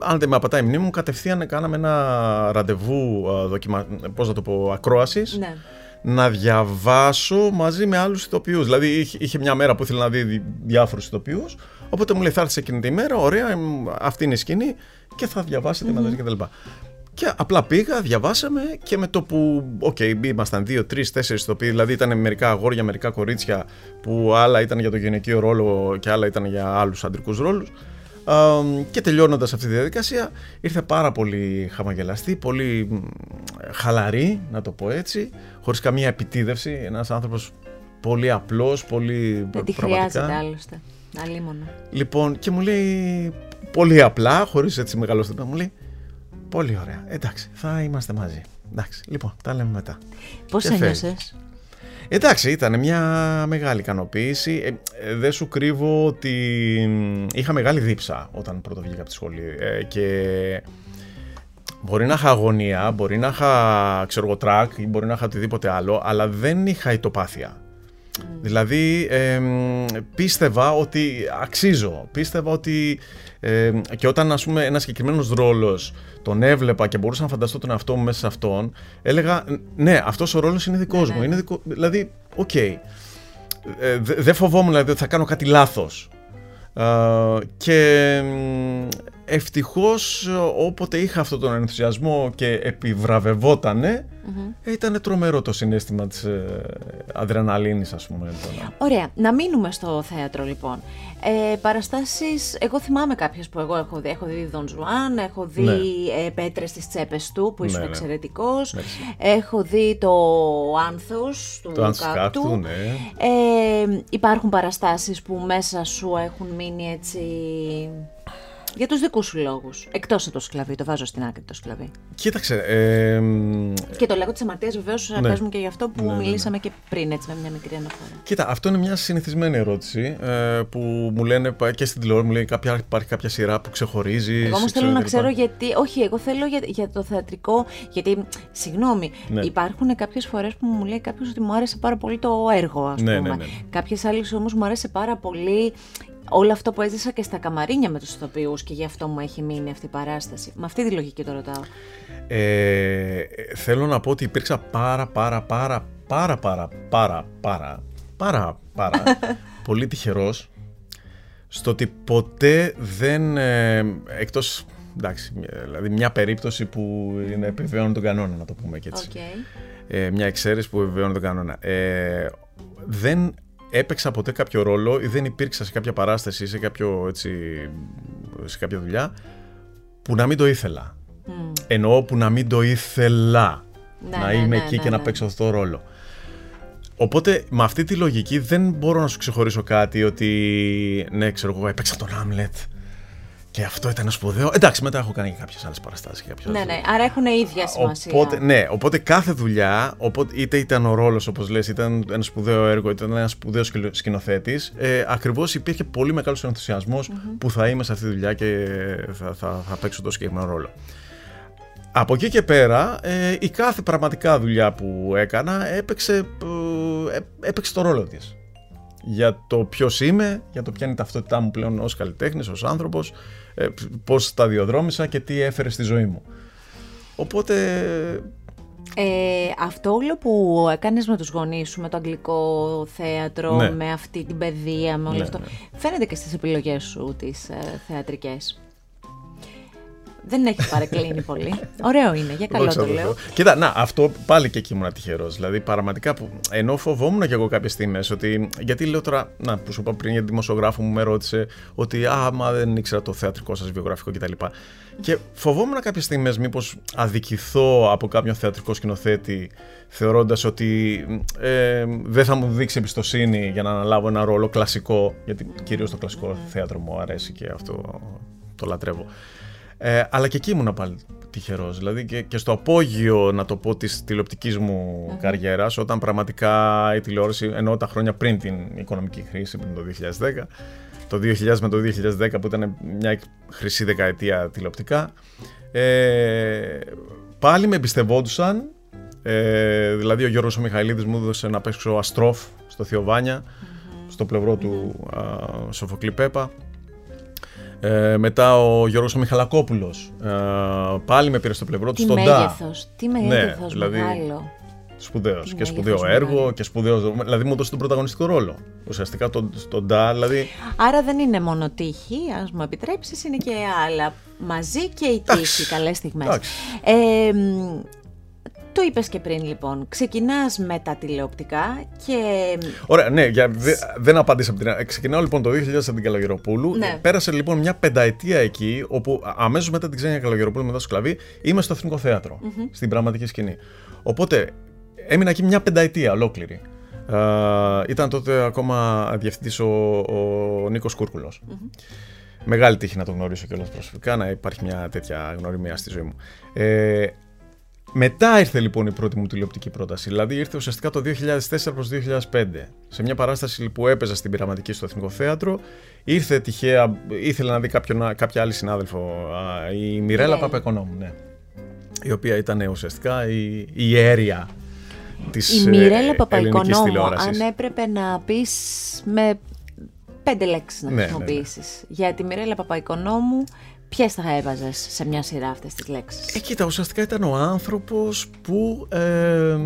Αν δεν με απατάει η μνήμη μου, κατευθείαν κάναμε ένα ραντεβού δοκιμα... πώς να το πω, ακρόασης. Ναι να διαβάσω μαζί με άλλους ηθοποιούς. Δηλαδή είχε μια μέρα που ήθελε να δει διάφορους ηθοποιούς, οπότε μου λέει θα έρθεις εκείνη τη μέρα, ωραία, αυτή είναι η σκηνή και θα διαβάσετε mm-hmm. μαζί κτλ. Και απλά πήγα, διαβάσαμε και με το που, OK, okay, ήμασταν δύο, τρεις, τέσσερις ηθοποιοί, δηλαδή ήταν μερικά αγόρια, μερικά κορίτσια, που άλλα ήταν για το γυναικείο ρόλο και άλλα ήταν για άλλους αντρικούς ρόλους και τελειώνοντας αυτή τη διαδικασία ήρθε πάρα πολύ χαμογελαστή, πολύ χαλαρή να το πω έτσι, χωρίς καμία επιτήδευση, ένας άνθρωπος πολύ απλός, πολύ Δεν τη χρειάζεται άλλωστε, αλίμονο. Λοιπόν και μου λέει πολύ απλά, χωρίς έτσι μεγάλο στήμα, μου λέει πολύ ωραία, εντάξει θα είμαστε μαζί. Εντάξει, λοιπόν, τα λέμε μετά. Πώς ένιωσες; Εντάξει, ήταν μια μεγάλη ικανοποίηση. Ε, ε, δεν σου κρύβω ότι είχα μεγάλη δίψα όταν πρώτο βγήκα από τη σχολή. Ε, και μπορεί να είχα αγωνία, μπορεί να είχα ξέρω εγώ, τρακ ή μπορεί να είχα οτιδήποτε άλλο, αλλά δεν είχα ητοπάθεια. Δηλαδή πίστευα ότι αξίζω, πίστευα ότι και όταν ας πούμε ένας συγκεκριμένος ρόλος τον έβλεπα και μπορούσα να φανταστώ τον εαυτό μου μέσα σε αυτόν, έλεγα ναι αυτός ο ρόλος είναι δικός ναι, μου, ναι. είναι δικό, δηλαδή OK. Okay. Ε, δεν φοβόμουν δηλαδή ότι θα κάνω κάτι λάθος. Ε, και ευτυχώς όποτε είχα αυτόν τον ενθουσιασμό και επιβραβευότανε, mm-hmm. ήταν τρομερό το συναίσθημα της ε, αδρεναλίνης ας πούμε. Ωραία, να μείνουμε στο θέατρο λοιπόν. Ε, παραστάσεις, εγώ θυμάμαι κάποιες που εγώ έχω δει, έχω δει Δον Ζουάν, έχω δει ναι. ε, Πέτρες στις τσέπες του που ήσουν ναι, ναι. εξαιρετικός, έχω δει το Άνθος του Κάκτου. Ναι. Ε, υπάρχουν παραστάσεις που μέσα σου έχουν μείνει έτσι για τους δικούς σου λόγους. Εκτός από το σκλαβί, το βάζω στην άκρη το σκλαβί. Κοίταξε. Ε, και το λέγω της αμαρτίας βεβαίως, ναι. μου και γι' αυτό που ναι, ναι, ναι, μιλήσαμε και πριν, έτσι με μια μικρή αναφορά. Κοίτα, αυτό είναι μια συνηθισμένη ερώτηση ε, που μου λένε και στην τηλεόραση, μου λέει κάποια, υπάρχει κάποια σειρά που ξεχωρίζεις. Εγώ όμως θέλω να ξέρω γιατί. Όχι, εγώ θέλω για, για το θεατρικό. Γιατί, συγγνώμη, ναι. υπάρχουν κάποιες φορές που μου λέει κάποιος ότι μου άρεσε πάρα πολύ το έργο, ας πούμε. Ναι, ναι, Κάποιες άλλες όμως μου άρεσε πάρα πολύ όλο αυτό που έζησα και στα καμαρίνια με τους ηθοποιούς και γι' αυτό μου έχει μείνει αυτή η παράσταση. Με αυτή τη λογική το ρωτάω. Ε, θέλω να πω ότι υπήρξα πάρα πάρα πάρα πάρα πάρα πάρα πάρα πάρα πάρα πολύ τυχερός στο ότι ποτέ δεν ε, εκτός εντάξει, δηλαδή μια περίπτωση που είναι επιβεβαιώνει τον κανόνα να το πούμε και έτσι okay. ε, μια εξαίρεση που επιβεβαιώνει τον κανόνα ε, δεν έπαιξα ποτέ κάποιο ρόλο ή δεν υπήρξα σε κάποια παράσταση ή σε, κάποιο, έτσι, σε κάποια δουλειά που να μην το ήθελα. Mm. Εννοώ που να μην το ήθελα ναι, να ναι, είμαι ναι, εκεί και να παίξω αυτό το ρόλο. Οπότε με αυτή τη λογική δεν μπορώ να σου ξεχωρίσω κάτι ότι ναι ξέρω εγώ έπαιξα τον Άμλετ και αυτό ήταν σπουδαίο. Εντάξει, μετά έχω κάνει και κάποιες άλλες παραστάσεις. Ναι, ναι, άρα έχουν ίδια σημασία. Οπότε, ναι, οπότε κάθε δουλειά, οπότε, είτε ήταν ο ρόλος, όπως λες, ήταν ένα σπουδαίο έργο, ήταν ένας σπουδαίος σκηνοθέτης, ε, ακριβώς υπήρχε πολύ μεγάλος που θα είμαι σε αυτή τη δουλειά και θα, θα, θα παίξω το συγκεκριμένο ρόλο. Από εκεί και πέρα, ε, η κάθε πραγματικά δουλειά που έκανα έπαιξε, ε, ε έπαιξε το ρόλο της για το ποιος είμαι, για το ποια είναι η ταυτότητά μου πλέον ως καλλιτέχνης, ως άνθρωπος, ε, πώς σταδιοδρόμησα και τι έφερε στη ζωή μου. Οπότε... Ε, αυτό όλο που έκανες με τους γονείς σου, με το αγγλικό θέατρο, ναι. με αυτή την παιδεία, με όλο ναι, αυτό, ναι. φαίνεται και στις επιλογές σου τις ε, θεατρικές. Δεν έχει παρεκκλίνει πολύ. Ωραίο είναι, για καλό το λέω. Κοίτα, να, αυτό πάλι και εκεί ήμουν τυχερός. Δηλαδή, πραγματικά που. Ενώ φοβόμουν και εγώ κάποιες στιγμές ότι. Γιατί λέω τώρα, να, που σου είπα πριν για δημοσιογράφο μου με ρώτησε ότι Α, μα δεν ήξερα το θεατρικό σας βιογραφικό κτλ. Και φοβόμουν κάποιες στιγμές μήπως αδικηθώ από κάποιον θεατρικό σκηνοθέτη θεωρώντας ότι ε, δεν θα μου δείξει εμπιστοσύνη για να αναλάβω ένα ρόλο κλασικό. Γιατί κυρίως το κλασικό θέατρο μου αρέσει και αυτό το λατρεύω. Ε, αλλά και εκεί ήμουν πάλι τυχερός. Δηλαδή και, και στο απόγειο, να το πω, της τηλεοπτικής μου mm καριέρας, όταν πραγματικά η τηλεόραση, ενώ τα χρόνια πριν την οικονομική κρίση, πριν το 2010, το 2000 με το 2010 που ήταν μια χρυσή δεκαετία τηλεοπτικά, ε, πάλι με εμπιστευόντουσαν. Ε, δηλαδή ο Γιώργος ο Μιχαηλίδης μου έδωσε να παίξω αστρόφ στο Θειοβάνια, στο πλευρό του α, Σοφοκλή Πέπα. Ε, μετά ο Γιώργος ο Μιχαλακόπουλος. Ε, πάλι με πήρε στο πλευρό του στον Ντά. Τι μέγεθος, ναι, δηλαδή, μεγάλο. Σπουδαίος και σπουδαίο έργο και σπουδαίο. Δηλαδή μου έδωσε τον πρωταγωνιστικό ρόλο. Ουσιαστικά τον, τον Ντά, δηλαδή. Άρα δεν είναι μόνο τύχη, ας μου επιτρέψεις, είναι και άλλα μαζί και η τύχη, καλές στιγμές. Ε, το είπες και πριν λοιπόν. Ξεκινάς με τα τηλεοπτικά και. Ωραία, ναι, για, δε, δεν απάντησα από την. Ξεκινάω λοιπόν το 2000 από την Καλογεροπούλου. Ναι. Πέρασε λοιπόν μια πενταετία εκεί, όπου αμέσως μετά την Ξένια Καλογεροπούλου, μετά στο σκλαβί, είμαι στο Εθνικό Θέατρο, mm-hmm. στην πραγματική σκηνή. Οπότε έμεινα εκεί μια πενταετία ολόκληρη. Uh, ήταν τότε ακόμα διευθυντής ο, ο Νίκος Κούρκουλος. Mm-hmm. Μεγάλη τύχη να τον γνωρίσω κιόλας προσωπικά, να υπάρχει μια τέτοια γνωριμία στη ζωή μου. Ε, Μετά ήρθε λοιπόν η πρώτη μου τηλεοπτική πρόταση. Δηλαδή ήρθε ουσιαστικά το 2004 προς 2005. Σε μια παράσταση που έπαιζα στην πειραματική στο Εθνικό Θέατρο. Ήρθε τυχαία, ήθελε να δει κάποιον, κάποια άλλη συνάδελφο, η Μιρέλα ναι. Παπαεκονόμου, ναι. Η οποία ήταν ουσιαστικά η, η ιέρια της Η Μιρέλα ε, Παπαϊκονόμου, αν έπρεπε να πεις με πέντε λέξεις να ναι, χρησιμοποιήσεις. Ναι, ναι. Για τη Μιρέλα Παπαϊκονόμου, ποιες θα έβαζες σε μια σειρά αυτές τις λέξεις; Ε, κοίτα, ουσιαστικά ήταν ο άνθρωπος που. Ε, ε,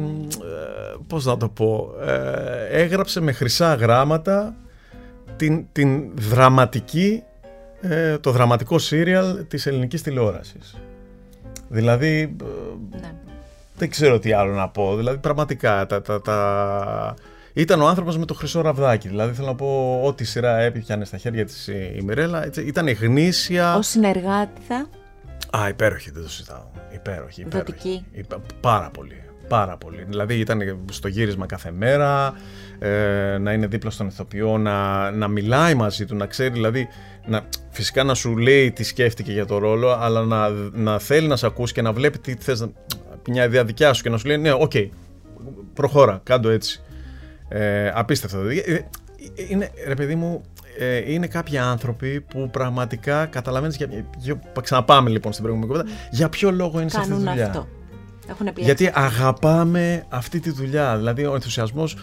Πώς να το πω. Ε, έγραψε με χρυσά γράμματα την, την δραματική. Ε, το δραματικό σύριαλ της ελληνικής τηλεόρασης. Δηλαδή, ναι. δεν ξέρω τι άλλο να πω. Δηλαδή, πραγματικά, τα, τα, τα, ήταν ο άνθρωπος με το χρυσό ραβδάκι. Δηλαδή θέλω να πω ό,τι σειρά έπιανε στα χέρια της η Μιρέλα. Ήταν γνήσια. Ω συνεργάτη θα; Α, υπέροχη, δεν το συζητάω. Υπέροχη. υπέροχη. Πάρα πολύ. Πάρα πολύ. Δηλαδή ήταν στο γύρισμα κάθε μέρα, ε, να είναι δίπλα στον ηθοποιό, να, να μιλάει μαζί του, να ξέρει δηλαδή, να, φυσικά να σου λέει τι σκέφτηκε για το ρόλο, αλλά να, να θέλει να σε ακούσει και να βλέπει τι θες, μια ιδέα δικιά σου και να σου λέει ναι, OK, okay, προχώρα, κάν' το έτσι. Ε, απίστευτο. Ε, ε, είναι, ρε παιδί μου, ε, είναι κάποιοι άνθρωποι που πραγματικά καταλαβαίνεις. Για, για, ξαναπάμε λοιπόν στην προηγούμενη κουβέντα. Για ποιο λόγο είναι σε αυτή τη δουλειά. Αυτό. Γιατί αγαπάμε αυτή τη δουλειά. Δηλαδή ο ενθουσιασμός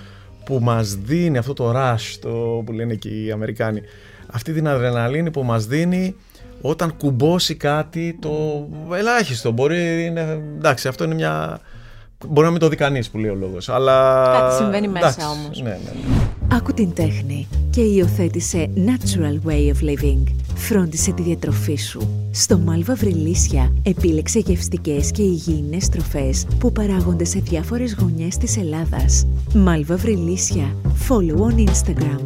που μας δίνει αυτό το rush, το που λένε και οι Αμερικάνοι, αυτή την αδρεναλίνη που μας δίνει όταν κουμπώσει κάτι το ελάχιστο. Μπορεί, είναι, εντάξει, αυτό είναι μια Μπορεί να μην το δει κανείς που λέει ο λόγος. Αλλά. Κάτι συμβαίνει μέσα όμως. Ναι, ναι, ναι. Άκου την τέχνη και υιοθέτησε Natural Way of Living. Φρόντισε τη διατροφή σου. Στο Μάλβα Βρυλίσια επίλεξε γευστικές και υγιεινές τροφές που παράγονται σε διάφορες γωνιές της Ελλάδας. Μάλβα Βρυλίσια. Follow on Instagram.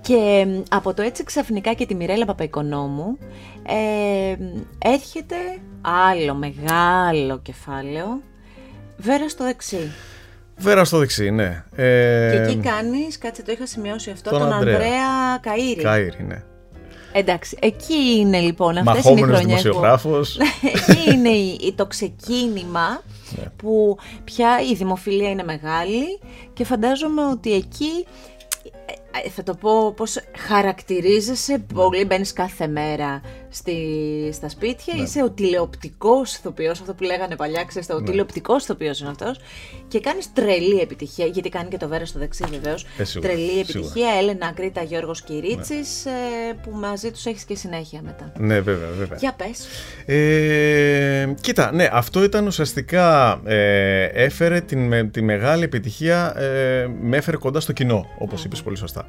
Και από το έτσι ξαφνικά και τη Μιρέλα Παπαϊκονόμου ε, έρχεται άλλο μεγάλο κεφάλαιο Βέρα στο δεξί. Βέρα στο δεξί, ναι. Ε, και εκεί κάνεις, κάτσε το είχα σημειώσει αυτό, τον, τον Ανδρέα, Ανδρέα Καΐρη. Καΐρη, ναι. Εντάξει, εκεί είναι λοιπόν αυτές είναι οι χρονιές δημοσιογράφος. Που... εκεί είναι το ξεκίνημα ναι. που πια η δημοφιλία είναι μεγάλη και φαντάζομαι ότι εκεί ε, θα το πω πώς χαρακτηρίζεσαι, ναι. πολύ μπαίνεις κάθε μέρα στη, στα σπίτια, ναι. είσαι ο τηλεοπτικός ηθοποιός, αυτό που λέγανε παλιά, ξέρεις, ο ναι. τηλεοπτικός ηθοποιός είναι αυτός και κάνεις τρελή επιτυχία, γιατί κάνει και το βέρα στο δεξί βεβαίως. Ε, τρελή επιτυχία, σίγουρα. Έλενα Κρήτα, Γιώργος Κυρίτσης, ναι. ε, που μαζί τους έχεις και συνέχεια μετά. Ναι, βέβαια, βέβαια. Για πες. Ε, κοίτα, ναι, αυτό ήταν ουσιαστικά, ε, έφερε την, τη μεγάλη επιτυχία, ε, με έφερε κοντά στο κοινό, όπως mm. είπες πολύ σωστά.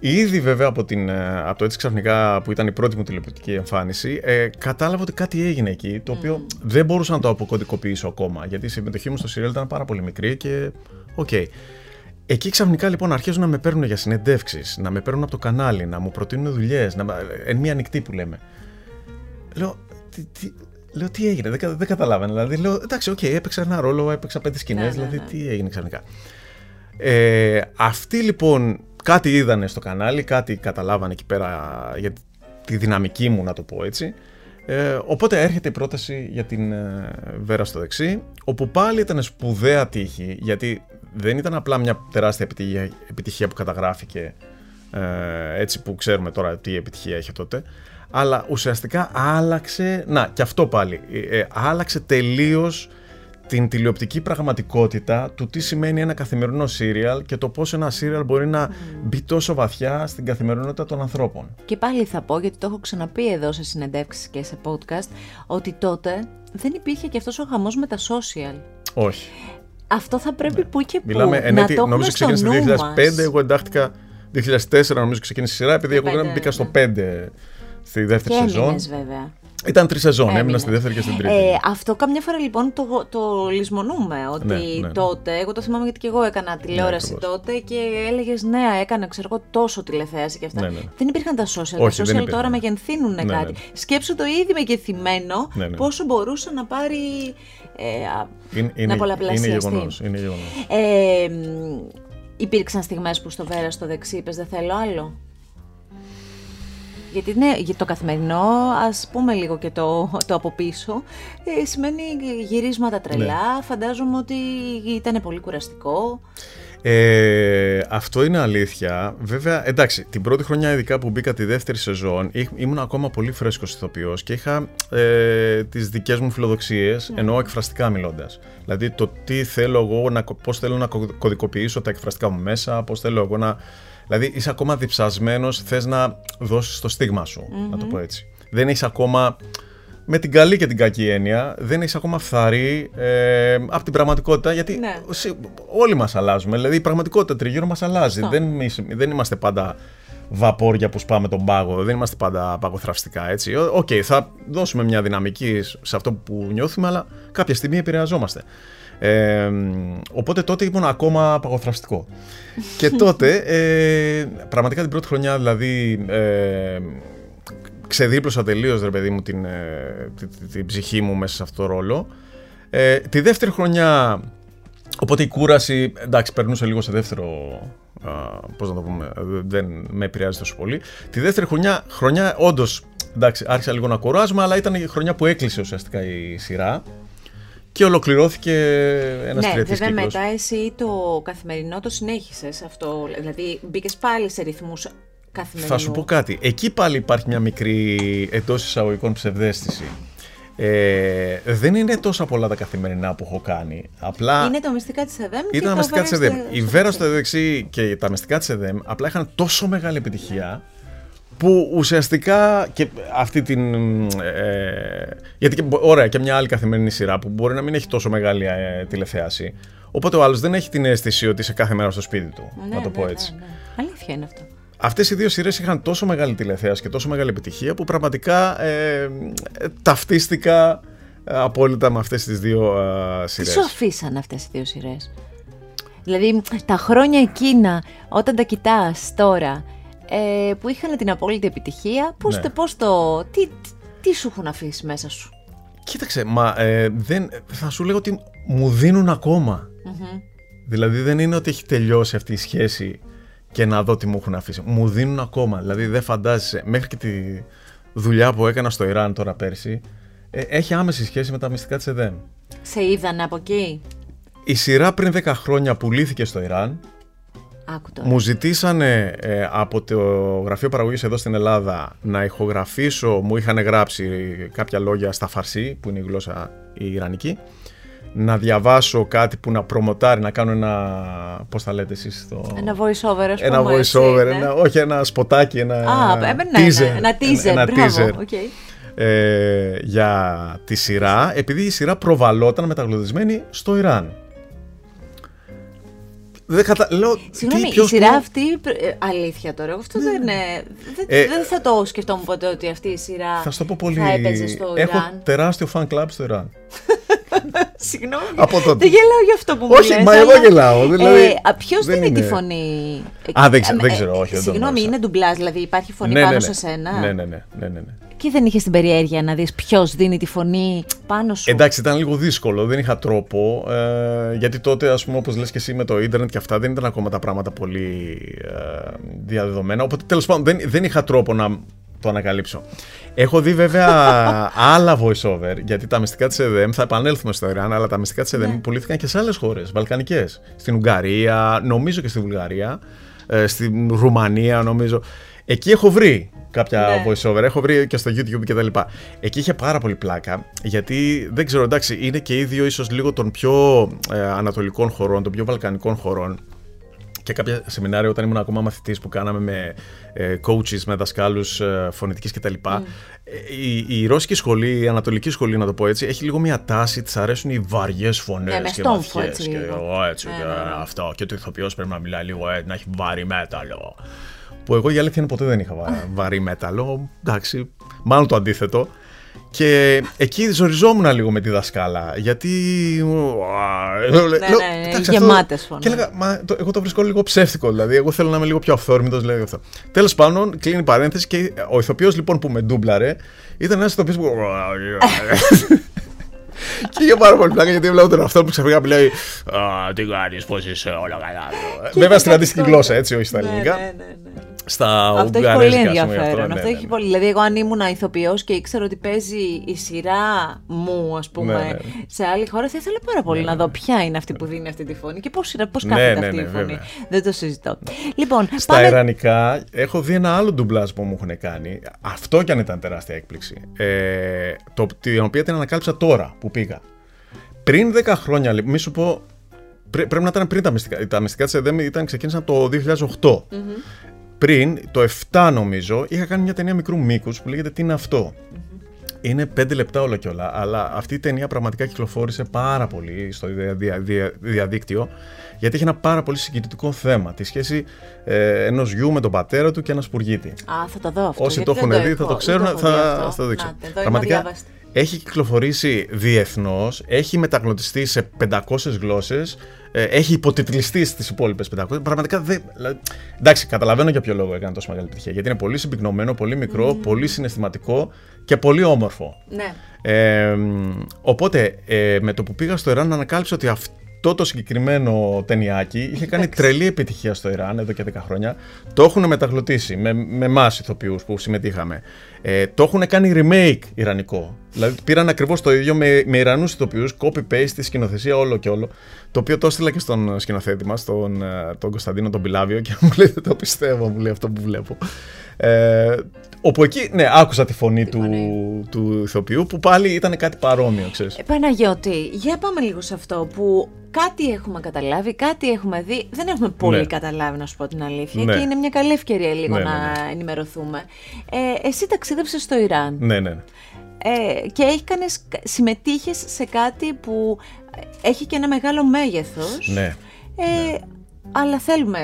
Ήδη βέβαια από, την, ε, από το έτσι ξαφνικά που ήταν η πρώτη μου τηλεοπτική εμφάνιση, ε, κατάλαβα ότι κάτι έγινε εκεί, το οποίο δεν μπορούσα να το αποκωδικοποιήσω ακόμα, γιατί η συμμετοχή μου στο σίριαλ ήταν πάρα πολύ μικρή και OK. Okay. Εκεί ξαφνικά λοιπόν αρχίζουν να με παίρνουν για συνεντεύξεις, να με παίρνουν από το κανάλι, να μου προτείνουν δουλειές, εν μία νυκτί που λέμε. Λέω, τι, τι, λέω, τι έγινε, δεν, δεν καταλάβανε. Δηλαδή, λέω, εντάξει, OK, okay, έπαιξα ένα ρόλο, έπαιξα πέντε σκηνές, ναι, δηλαδή, ναι, ναι. τι έγινε ξαφνικά. Ε, αυτή λοιπόν κάτι είδανε στο κανάλι, κάτι καταλάβανε εκεί πέρα για τη δυναμική μου να το πω έτσι. Ε, οπότε έρχεται η πρόταση για την ε, Βέρα στο δεξί, όπου πάλι ήταν σπουδαία τύχη, γιατί δεν ήταν απλά μια τεράστια επιτυχία, επιτυχία που καταγράφηκε, ε, έτσι που ξέρουμε τώρα τι επιτυχία είχε τότε, αλλά ουσιαστικά άλλαξε, να και αυτό πάλι, ε, άλλαξε τελείως την τηλεοπτική πραγματικότητα του τι σημαίνει ένα καθημερινό σύριαλ και το πώς ένα σύριαλ μπορεί να μπει τόσο βαθιά στην καθημερινότητα των ανθρώπων. Και πάλι θα πω, γιατί το έχω ξαναπεί εδώ σε συνεντεύξεις και σε podcast, ότι τότε δεν υπήρχε και αυτός ο χαμός με τα social. Όχι. Αυτό θα πρέπει ναι. που και που Μιλάμε, να το νομίζω ξεκίνησε το 2005, εγώ εντάχθηκα 2004 νομίζω ξεκίνησε η σειρά, επειδή εγώ μπήκα στο 5 στη δεύτερη και σεζόν. βέβαια. Ήταν τρεις σεζόν, έμεινα στη δεύτερη και στην τρίτη. Ε, αυτό καμιά φορά λοιπόν το, το λησμονούμε. Ότι ναι, ναι, ναι. τότε, εγώ το θυμάμαι γιατί και εγώ έκανα τηλεόραση ναι, τότε και έλεγες ναι, έκανα ξέρω εγώ τόσο τηλεθέαση και αυτά. Ναι, ναι. Δεν υπήρχαν τα social. Όχι, τα social τώρα μεγενθύνουν ναι, κάτι. Σκέψου το ήδη μεγεθυμένο πόσο μπορούσε να πάρει. Ε, είναι, να πολλαπλασιαστεί. Είναι γεγονός. Ε, υπήρξαν στιγμές που στο Βέρας στο δεξί είπες δεν θέλω άλλο. Γιατί ναι, για το καθημερινό, ας πούμε λίγο και το, το από πίσω, ε, σημαίνει γυρίσματα τρελά, Ναι. φαντάζομαι ότι ήταν πολύ κουραστικό. Ε, αυτό είναι αλήθεια. Βέβαια, εντάξει, την πρώτη χρονιά ειδικά που μπήκα τη δεύτερη σεζόν, ήμ- ήμουν ακόμα πολύ φρέσκος ηθοποιός και είχα ε, τις δικές μου φιλοδοξίες, εννοώ εκφραστικά μιλώντας. Δηλαδή το τι θέλω εγώ, να, κω- πώς θέλω να κω- κωδικοποιήσω τα εκφραστικά μου μέσα, πώς θέλω εγώ να... Δηλαδή είσαι ακόμα διψασμένος, θες να δώσεις το στίγμα σου, να το πω έτσι. Δεν έχεις ακόμα με την καλή και την κακή έννοια, δεν έχει ακόμα φθαρεί ε, από την πραγματικότητα. Γιατί Ναι. σι- όλοι μας αλλάζουμε. Δηλαδή η πραγματικότητα τριγύρω μας αλλάζει. Σωστό. Δεν, εμείς- δεν είμαστε πάντα βαπόρια που σπάμε τον πάγο, δεν είμαστε πάντα παγοθραυστικά έτσι. Ω- Οκ, θα δώσουμε μια δυναμική σε αυτό που νιώθουμε, αλλά κάποια στιγμή επηρεαζόμαστε. Ε, οπότε τότε ήμουν ακόμα παγοθραυστικό. και τότε, ε, πραγματικά την πρώτη χρονιά δηλαδή, ε, ξεδίπλωσα τελείως ρε παιδί μου την, ε, τη- τη- την ψυχή μου μέσα σε αυτό το ρόλο. Ε, τη δεύτερη χρονιά, οπότε η κούραση, εντάξει, περνούσε λίγο σε δεύτερο, α, πώς να το πούμε, ε, δεν με επηρεάζει τόσο πολύ. Τη δεύτερη χρονιά, χρονιά όντως, εντάξει, άρχισα λίγο να κουράζουμε, αλλά ήταν η χρονιά που έκλεισε ουσιαστικά η σειρά και ολοκληρώθηκε ένας ναι, τριετής βέβαια κύκλος. μετά εσύ το καθημερινό το συνέχισες αυτό, δηλαδή μπήκες πάλι σε ρυθμούς καθημερινού. Θα σου πω κάτι. Εκεί πάλι υπάρχει μια μικρή εντός εισαγωγικών ψευδέστηση. Ε, δεν είναι τόσα πολλά τα καθημερινά που έχω κάνει. Απλά Είναι το μυστικά της ΕΔΕΜ και ήταν τα το μυστικά της Βέρα ΕΔΕΜ. στο- Η στο Βέρα δεξί. στο δεξί και τα μυστικά της ΕΔΕΜ απλά είχαν τόσο μεγάλη επιτυχία που ουσιαστικά και αυτή την. Ε, γιατί και, μπο- ωραία, και μια άλλη καθημερινή σειρά που μπορεί να μην έχει τόσο μεγάλη ε, τηλεθέαση. Οπότε ο άλλος δεν έχει την αίσθηση ότι είσαι κάθε μέρα στο σπίτι του. Ναι, να το ναι, πω ναι, έτσι. ναι. Αλήθεια είναι αυτό. Αυτές οι δύο σειρές είχαν τόσο μεγάλη τηλεθέαση και τόσο μεγάλη επιτυχία που πραγματικά ε, ε, ταυτίστηκα ε, απόλυτα με αυτές τις δύο ε, Τι σειρές. σου αφήσαν αυτές οι δύο σειρές; Δηλαδή τα χρόνια εκείνα όταν τα κοιτάς τώρα ε, που είχαν την απόλυτη επιτυχία πώς, Ναι. το, πώς το... Τι, τι, τι σου έχουν αφήσει μέσα σου; Κοίταξε, μα ε, δεν, θα σου λέγω ότι μου δίνουν ακόμα. Δηλαδή δεν είναι ότι έχει τελειώσει αυτή η σχέση και να δω τι μου έχουν αφήσει. Μου δίνουν ακόμα. Δηλαδή δεν φαντάζεσαι. Μέχρι και τη δουλειά που έκανα στο Ιράν τώρα πέρσι ε, έχει άμεση σχέση με τα μυστικά της ΕΔΕΜ. Σε είδαν από εκεί; Η σειρά πριν 10 χρόνια πουλήθηκε στο Ιράν. Άκου τώρα. Μου ζητήσανε ε, από το γραφείο παραγωγής εδώ στην Ελλάδα να ηχογραφήσω, μου είχαν γράψει κάποια λόγια στα φαρσί, που είναι η γλώσσα η Ιρανική, να διαβάσω κάτι που να προμοτάρει, να κάνω ένα, πώς θα λέτε εσείς το... Ένα voice over, ας ένα πούμε. voice over, έτσι, ναι. ένα, όχι ένα σποτάκι, ένα Α, ε, ναι, ναι, teaser. ένα teaser, ένα μπράβο. teaser, OK. ε, για τη σειρά, επειδή η σειρά προβαλλόταν μεταγλωττισμένη στο Ιράν. Δεν κατα... Λέω, τι, Συγγνώμη, η ποιος σειρά που- αυτή, ε, αλήθεια τώρα, εγώ αυτό δεν, είναι, δεν, Ε, δεν θα το σκεφτόμουν ποτέ ότι αυτή η σειρά Θα σου το πω πολύ. θα έπαιζε στο Έχω Ιράν. τεράστιο fan club στο Ιράν. Συγγνώμη, Από τότε. δεν γελάω για αυτό που μου Όχι, λες, μα εγώ αλλά, γελάω, δηλαδή, Ε, α, ποιος δεν δίνει τη είναι- φωνή. Α, δεν ξέρω- Ε, δεν ε, ξέρω, όχι, δεν το Συγγνώμη, γνώρισα. είναι ντουμπλάζ, δηλαδή υπάρχει φωνή ναι, πάνω ναι, σε ναι. σένα. Ναι, ναι, ναι, ναι, ναι, ναι. Και δεν είχε την περιέργεια να δεις ποιος δίνει τη φωνή πάνω σου. Εντάξει, ήταν λίγο δύσκολο, δεν είχα τρόπο. Ε, γιατί τότε, ας πούμε, όπως λες και εσύ με το ίντερνετ και αυτά, δεν ήταν ακόμα τα πράγματα πολύ ε, διαδεδομένα. Οπότε τέλος πάντων δεν, δεν είχα τρόπο να το ανακαλύψω. Έχω δει βέβαια άλλα voice-over, γιατί τα μυστικά της ΕΔΕΜ, θα επανέλθουμε στο Ιράν, αλλά τα μυστικά της ΕΔΕΜ Ναι. πουλήθηκαν και σε άλλες χώρες, βαλκανικές. Στην Ουγγαρία, νομίζω και στη Βουλγαρία, ε, στην Ρουμανία, νομίζω. Εκεί έχω βρει κάποια Ναι. voice-over, έχω βρει και στο YouTube και τα λοιπά. Εκεί είχε πάρα πολύ πλάκα, γιατί δεν ξέρω, εντάξει, είναι και οι δύο ίσως λίγο των πιο ε, ανατολικών χωρών, των πιο βαλκανικών χωρών. Και κάποια σεμινάρια όταν ήμουν ακόμα μαθητής που κάναμε με ε, coaches, με δασκάλους ε, φωνητικής κτλ. Ε, η, η ρώσικη σχολή, η ανατολική σχολή να το πω έτσι, έχει λίγο μια τάση, της αρέσουν οι βαριές φωνές Ναι, με και στόμφο, βαθιές έτσι και λίγο. εγώ έτσι Ναι, και ναι, ναι. αυτό και το ηθοποιός πρέπει να μιλάει λίγο έτσι, να έχει βαρύ μέταλλο. Που εγώ η αλήθεια είναι ποτέ δεν είχα βα- βαρύ μέταλλο, εντάξει, μάλλον το αντίθετο. Και εκεί ζοριζόμουν λίγο με τη δασκάλα. Γιατί. Ναι, ναι, ναι, γεμάτες φωνές. Και έλεγα, μα το, εγώ το βρίσκω λίγο ψεύτικο. Δηλαδή, εγώ θέλω να είμαι λίγο πιο αυθόρμητος. Δηλαδή, αυτό. Τέλος πάντων, κλείνει η παρένθεση και ο ηθοποιός λοιπόν που με ντούμπλαρε ήταν ένας ηθοποιός που. και είχε πάρα πολύ πλάκα γιατί έβλεπα τον αυτό που ξαφνικά μιλάει. «Α, Τι κάνεις, πώς είσαι, όλα καλά. Βέβαια στην αντίστοιχη γλώσσα, έτσι, όχι στα Ναι, ελληνικά. ναι, ναι, ναι. Στα Αυτό έχει Ουγγαρέζικα, πολύ ας πούμε, ενδιαφέρον. ναι, Αυτό ναι, έχει ναι. πολύ. Δηλαδή, εγώ αν ήμουν ηθοποιός και ήξερα ότι παίζει η σειρά μου, ας πούμε, Ναι, ναι, ναι. σε άλλη χώρα, θα ήθελα πάρα πολύ να δω ποια είναι αυτή που δίνει αυτή τη φωνή και πώς πώς Ναι, κάθεται ναι, αυτή ναι, η φωνή. βέβαια. Δεν το συζητώ. Λοιπόν, Στα πάμε. Ιρανικά έχω δει ένα άλλο ντουμπλάζ που μου έχουν κάνει. Αυτό κι αν ήταν τεράστια έκπληξη. Ε, το, την οποία την ανακάλυψα τώρα που πήγα. Πριν 10 χρόνια, λοιπόν, μη σου πω. πρέ- πρέπει να ήταν πριν τα μυστικά. Τα μυστικά της ΕΔΕΜ ήταν, ξεκίνησαν το 2008. Πριν, το 7 νομίζω, είχα κάνει μια ταινία μικρού μήκους που λέγεται Τι είναι αυτό. Είναι 5 λεπτά όλα και όλα, αλλά αυτή η ταινία πραγματικά κυκλοφόρησε πάρα πολύ στο δια- δια- δια- διαδίκτυο, γιατί είχε ένα πάρα πολύ συγκινητικό θέμα. Τη σχέση ε, ενός γιου με τον πατέρα του και ένας σπουργίτη. Α, θα το δω αυτό. Όσοι γιατί το έχουν δεν δει έχω- θα το δεν ξέρουν, έχω θα, δει αυτό. θα το δείξω. Να, εδώ είμαι αδιάβαστη. έχει κυκλοφορήσει διεθνώς, έχει μεταγλωτιστεί σε 500 γλώσσες, έχει υποτιτλιστεί στις υπόλοιπες 500. Πραγματικά δεν. δηλαδή, εντάξει, καταλαβαίνω για ποιο λόγο έκανε τόσο μεγάλη επιτυχία. Γιατί είναι πολύ συμπυκνωμένο, πολύ μικρό, πολύ συναισθηματικό και πολύ όμορφο. Ναι. Ε, μ, οπότε, ε, με το που πήγα στο Ιράν, ανακάλυψα ότι αυτό το συγκεκριμένο ταινιάκι είχε κάνει τρελή επιτυχία στο Ιράν εδώ και 10 χρόνια. Το έχουν μεταγλωτήσει με, με εμάς ηθοποιούς που συμμετείχαμε. Ε, το έχουν κάνει remake ιρανικό. Δηλαδή πήραν ακριβώς το ίδιο με, με Ιρανούς ηθοποιούς, copy-paste, τη σκηνοθεσία, όλο και όλο. Το οποίο το έστειλα και στον σκηνοθέτη μας, τον, ε, τον Κωνσταντίνο τον Πιλάβιο, και μου λέει: Δεν το πιστεύω, μου λέει αυτό που βλέπω. Ε, όπου εκεί, ναι, άκουσα τη φωνή, του, φωνή; του ηθοποιού που πάλι ήταν κάτι παρόμοιο, ξέρεις. Ε, Παναγιώτη, για πάμε λίγο σε αυτό που κάτι έχουμε καταλάβει, κάτι έχουμε δει. Δεν έχουμε πολύ Ναι. καταλάβει, να σου πω την αλήθεια. Ναι. Και είναι μια καλή ευκαιρία λίγο Ναι, ναι, να ενημερωθούμε. Ε, εσύ ταξίδεψες στο Ιράν Ναι, ναι. Ναι. ε, και έκανες, συμμετείχες σε κάτι που έχει και ένα μεγάλο μέγεθος. ναι. Ε, Αλλά θέλουμε,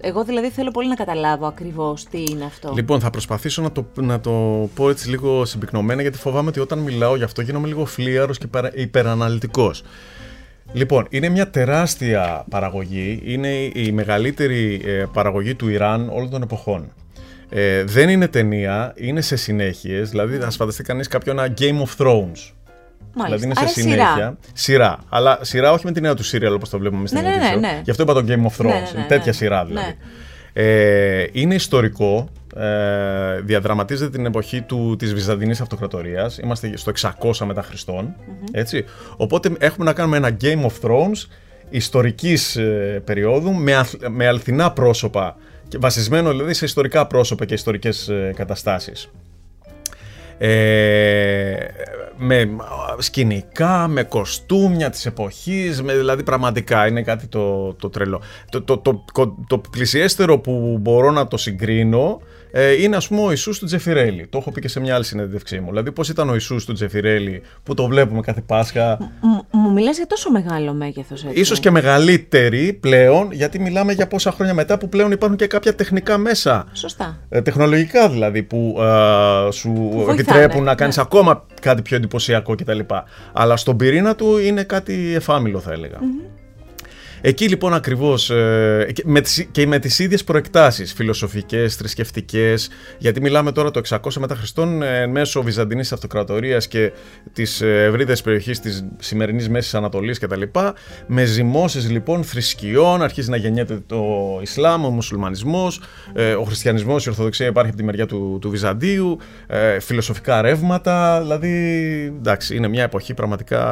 εγώ δηλαδή θέλω πολύ να καταλάβω ακριβώς τι είναι αυτό. Λοιπόν, θα προσπαθήσω να το, να το πω έτσι λίγο συμπυκνωμένα, γιατί φοβάμαι ότι όταν μιλάω γι' αυτό γίνομαι λίγο φλίαρος και υπερα- υπεραναλυτικός. Λοιπόν, είναι μια τεράστια παραγωγή, είναι η μεγαλύτερη ε, παραγωγή του Ιράν όλων των εποχών. Ε, δεν είναι ταινία, είναι σε συνέχειες, δηλαδή θα φανταστεί κανείς κάποιο ένα Game of Thrones. Μάλιστα. Δηλαδή είναι σε Άρα συνέχεια. Σειρά. Αλλά σειρά όχι με την νέα του σύριαλ όπως το βλέπουμε στην Ναι, ναι, ναι, Edition. ναι. Γι' αυτό είπα το Game of Thrones. Ναι, ναι, ναι, είναι τέτοια ναι. σειρά δηλαδή. Ε, είναι ιστορικό. Ε, διαδραματίζεται την εποχή του, της Βυζαντινής Αυτοκρατορίας. Είμαστε στο 600 μετά Χριστόν, Έτσι. Οπότε έχουμε να κάνουμε ένα Game of Thrones ιστορικής ε, περίοδου με, αθ- με αληθινά πρόσωπα και βασισμένο δηλαδή σε ιστορικά πρόσωπα και ιστορικές ε, καταστάσεις. Ε, με σκηνικά, με κοστούμια της εποχής, με, δηλαδή πραγματικά είναι κάτι το, το τρελό. Το, το, το, το, το πλησιέστερο που μπορώ να το συγκρίνω ε, είναι ας πούμε ο Ιησούς του Τζεφιρέλη. Το έχω πει και σε μια άλλη συνέντευξή μου. Δηλαδή πώς ήταν ο Ιησούς του Τζεφιρέλη που το βλέπουμε κάθε Πάσχα; Μ- Μου μιλάς για τόσο μεγάλο μέγεθος έτσι. Ίσως και μεγαλύτερη πλέον, γιατί μιλάμε για πόσα χρόνια μετά που πλέον υπάρχουν και κάποια τεχνικά μέσα. Σωστά. Ε, τεχνολογικά δηλαδή που ε, σου βοηθάνε, επιτρέπουν να κάνεις ναι. ακόμα κάτι πιο εντυπωσιακό κτλ. Αλλά στον πυρήνα του είναι κάτι εφάμιλο θα έλεγα. Εκεί λοιπόν ακριβώς ε, και με τις, και με τις ίδιες προεκτάσεις φιλοσοφικές, θρησκευτικές γιατί μιλάμε τώρα το 600 μετά Χριστόν ε, εν μέσω Βυζαντινής Αυτοκρατορίας και της ε, ευρύτερης περιοχής της σημερινής Μέσης Ανατολής κτλ. Με ζυμώσεις λοιπόν θρησκειών αρχίζει να γεννιέται το Ισλάμ, ο Μουσουλμανισμός, ε, ο Χριστιανισμός, η Ορθοδοξία υπάρχει από τη μεριά του, του Βυζαντίου, ε, φιλοσοφικά ρεύματα, δηλαδή εντάξει είναι μια εποχή πραγματικά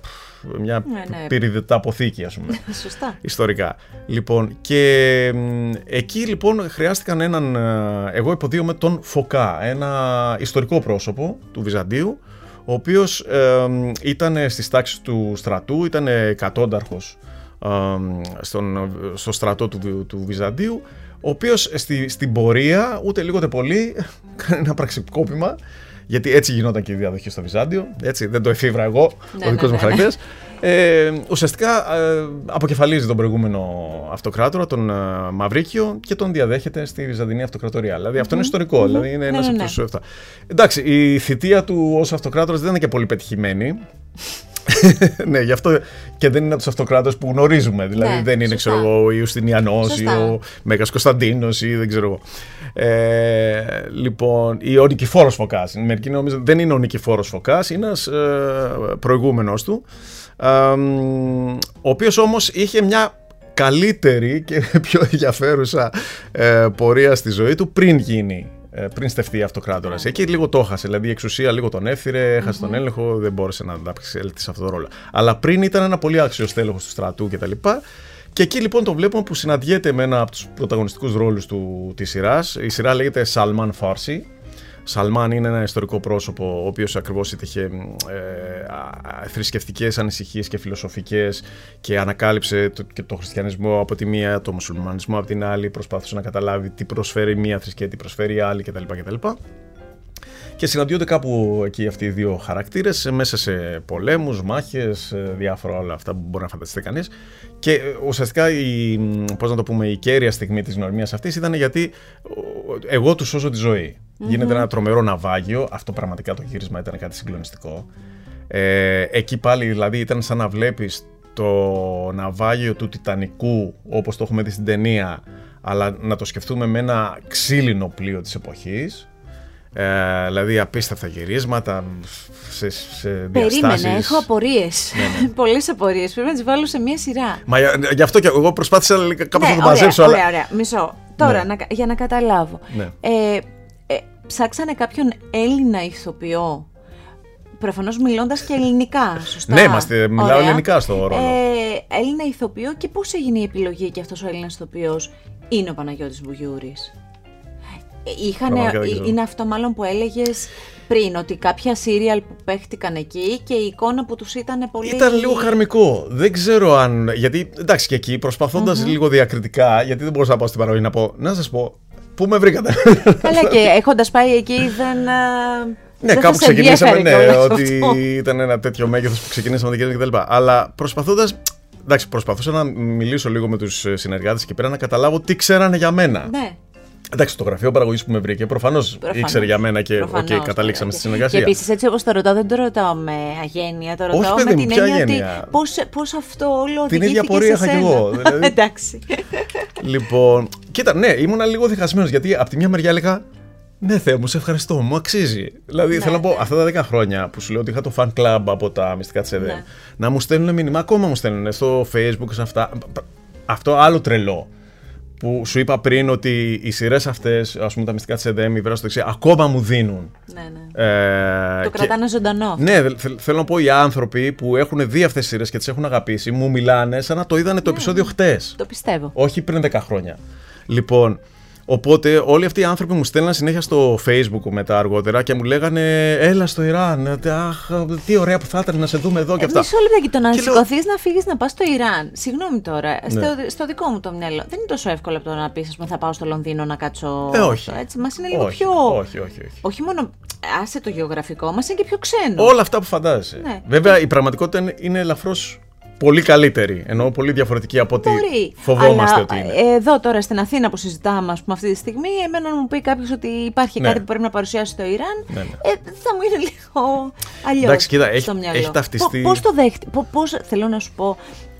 πφ, μια Ναι, ναι. πυρηδετά αποθήκη ας πούμε Σωστά. ιστορικά. Λοιπόν, και μ, εκεί λοιπόν χρειάστηκαν έναν. ε, Εγώ υποδίωμαι τον Φωκά, ένα ιστορικό πρόσωπο του Βυζαντίου, ο οποίος ε, μ, ήταν στις τάξεις του στρατού, ήταν εκατόνταρχος ε, μ, στον, στο στρατό του, Βυ- του Βυζαντίου, ο οποίος στη, στην πορεία, ούτε λίγο ούτε πολύ, κάνει ένα πραξικόπημα, γιατί έτσι γινόταν και η διαδοχή στο Βυζάντιο, έτσι δεν το εφήβρα εγώ, Ναι, ο δικός ναι, μου ναι. χαρακτήρας. Ε, ουσιαστικά ε, αποκεφαλίζει τον προηγούμενο αυτοκράτορα, τον ε, Μαυρίκιο, και τον διαδέχεται στη Βυζαντινή Αυτοκρατορία. Δηλαδή αυτό είναι ιστορικό. Δηλαδή είναι Ναι, ένας ναι, από ναι. τους αυτά. Εντάξει, η θητεία του ως αυτοκράτορας δεν είναι και πολύ πετυχημένη. ναι, γι' αυτό και δεν είναι από τους αυτοκράτε που γνωρίζουμε. Δηλαδή Ναι, δεν είναι, σωστά. ξέρω εγώ, ο Ιουστινιανός ή Σωστά. ο Μέγας Κωνσταντίνος ή δεν ξέρω εγώ. Ε, λοιπόν, ή ο Νικηφόρος Φωκάς. Μερικοί νομίζουν δεν είναι ο Νικηφόρος Φωκάς, είναι ένας ε, προηγούμενος του. ε, μ, ο οποίος όμως είχε μια καλύτερη και πιο ενδιαφέρουσα ε, πορεία στη ζωή του πριν γίνει ε, πριν στεφτεί αυτοκράτορας. Yeah. Εκεί λίγο το έχασε. Δηλαδή η εξουσία λίγο τον έφυρε, τον έλεγχο, δεν μπόρεσε να ανταπεξέλθει σε αυτό το ρόλο. Αλλά πριν ήταν ένα πολύ άξιος τέλεχο του στρατού κτλ. Και εκεί λοιπόν το βλέπουμε που συναντιέται με ένα από τους πρωταγωνιστικούς ρόλους της σειράς. Η σειρά λέγεται Salman Farsi. Σαλμάν είναι ένα ιστορικό πρόσωπο, ο οποίος ακριβώς είχε ε, θρησκευτικές ανησυχίες και φιλοσοφικές και ανακάλυψε το, και το χριστιανισμό από τη μία, το μουσουλμανισμό από την άλλη, προσπάθησε να καταλάβει τι προσφέρει μία θρησκεία, τι προσφέρει η άλλη κτλ. κτλ. Και συναντιόνται κάπου εκεί αυτοί οι δύο χαρακτήρες μέσα σε πολέμους, μάχες, διάφορα όλα αυτά που μπορεί να φανταστεί κανείς. Και ε, ουσιαστικά η, πώς να το πούμε, η κέρια στιγμή της γνωριμία αυτής ήταν γιατί εγώ τους σώζω τη ζωή. Γίνεται ένα τρομερό ναυάγιο. Αυτό πραγματικά το γύρισμα ήταν κάτι συγκλονιστικό. Ε, εκεί πάλι δηλαδή ήταν σαν να βλέπεις το ναυάγιο του Τιτανικού όπως το έχουμε δει στην ταινία αλλά να το σκεφτούμε με ένα ξύλινο πλοίο της εποχής ε, δηλαδή απίστευτα γυρίσματα σε, σε διαστάσεις. Περίμενε, έχω απορίες. Ναι, ναι. Πολλές απορίες, πρέπει να τις βάλω σε μία σειρά. Μα γι' αυτό και εγώ προσπάθησα κάπως ναι, να το μαζέψω. Ωραία, αλλά... ωραία, μισό. Τώρα, ναι. να, για να καταλάβω. Ναι. Ε, ψάξανε κάποιον Έλληνα ηθοποιό. Προφανώς μιλώντας και ελληνικά, σωστά; Ναι, είμαστε, μιλάω ελληνικά στο ρόλο. Ε, Έλληνα ηθοποιό και πώς έγινε η επιλογή και αυτός ο Έλληνας ηθοποιός; Είναι ο Παναγιώτης Μπουγιούρης. Είχανε, είναι αυτό μάλλον που έλεγες πριν, ότι κάποια σύριαλ που παίχτηκαν εκεί και η εικόνα που τους ήταν πολύ... Ήταν λίγο χαρμικό. Δεν ξέρω αν... Γιατί, εντάξει, και εκεί λίγο διακριτικά, γιατί δεν μπορούσα να πάω στην παραγωγή να πω, να σας πω, Πού με βρήκατε; Καλά και έχοντας πάει εκεί δεν. Ναι, δεν κάπου ξεκινήσαμε, ναι, ότι ήταν ένα τέτοιο μέγεθος που ξεκινήσαμε να κτλ. Αλλά προσπαθώντα. Εντάξει, προσπαθούσα να μιλήσω λίγο με τους συνεργάτες και πέρα να καταλάβω τι ξέρανε για μένα. Ναι. Εντάξει, το γραφείο παραγωγής που με βρήκε προφανώς ήξερε για μένα και okay, καταλήξαμε στη συνεργασία. Και επίσης, έτσι όπως το ρωτάω, δεν το ρωτάω με αγένεια. Το ρωτάω Όχι, με την έννοια ότι πώς αυτό όλο Την ίδια πορεία είχα και εγώ. Δηλαδή. Εντάξει. Λοιπόν, κοίτα, ναι, ήμουν λίγο διχασμένος γιατί από τη μια μεριά έλεγα ναι, Θεέ μου, σε ευχαριστώ, μου αξίζει. Δηλαδή, ναι, θέλω να πω, ναι. αυτά τα 10 χρόνια που σου λέω ότι είχα το fan club από τα μυστικά της ΕΔΕ, ναι. να μου στέλνουν μήνυμα, ακόμα μου στέλνουν στο Facebook, σε αυτά. Αυτό άλλο τρελό που σου είπα πριν ότι οι σειρές αυτές, ας πούμε τα μυστικά της ΕΔΕΜ, η Βέρα στο δεξί, ακόμα μου δίνουν. Ναι, ναι. Ε, το κρατάνε ζωντανό. Ναι, θέλω να πω οι άνθρωποι που έχουν δει αυτές τις σειρές και τις έχουν αγαπήσει, μου μιλάνε σαν να το είδανε το ναι, επεισόδιο ναι. χτες. Το πιστεύω. Όχι πριν 10 χρόνια. Λοιπόν, Οπότε όλοι αυτοί οι άνθρωποι μου στέλναν συνέχεια στο facebook μετά αργότερα και μου λέγανε Έλα στο Ιράν, αχ, τι ωραία που θα ήταν να σε δούμε εδώ και αυτά. Μισό και το να σηκωθεί λέω... να φύγεις να πας στο Ιράν. Συγγνώμη τώρα, ναι. στο, στο, δικό μου το μυαλό. Δεν είναι τόσο εύκολο από το να πεις θα πάω στο Λονδίνο να κάτσω. Ε, όχι. Έτσι, μας είναι λίγο όχι, πιο. Όχι, όχι, όχι. Όχι μόνο. Άσε το γεωγραφικό, μας είναι και πιο ξένο. Όλα αυτά που φαντάζεσαι. Ναι. Βέβαια η πραγματικότητα είναι ελαφρώς πολύ καλύτερη. Ενώ πολύ διαφορετική από ό,τι φοβόμαστε Αλλά, ότι είναι. Εδώ τώρα στην Αθήνα που συζητάμε ας πούμε, αυτή τη στιγμή, εμένα να μου πει κάποιος ότι υπάρχει ναι. κάτι που πρέπει να παρουσιάσει στο Ιράν, ναι, ναι. Ε, θα μου είναι λίγο αλλιώς. Εντάξει, κοίτα, έχει, έχει ταυτιστεί. Πώς το δέχτη, πώς θέλω να σου πω,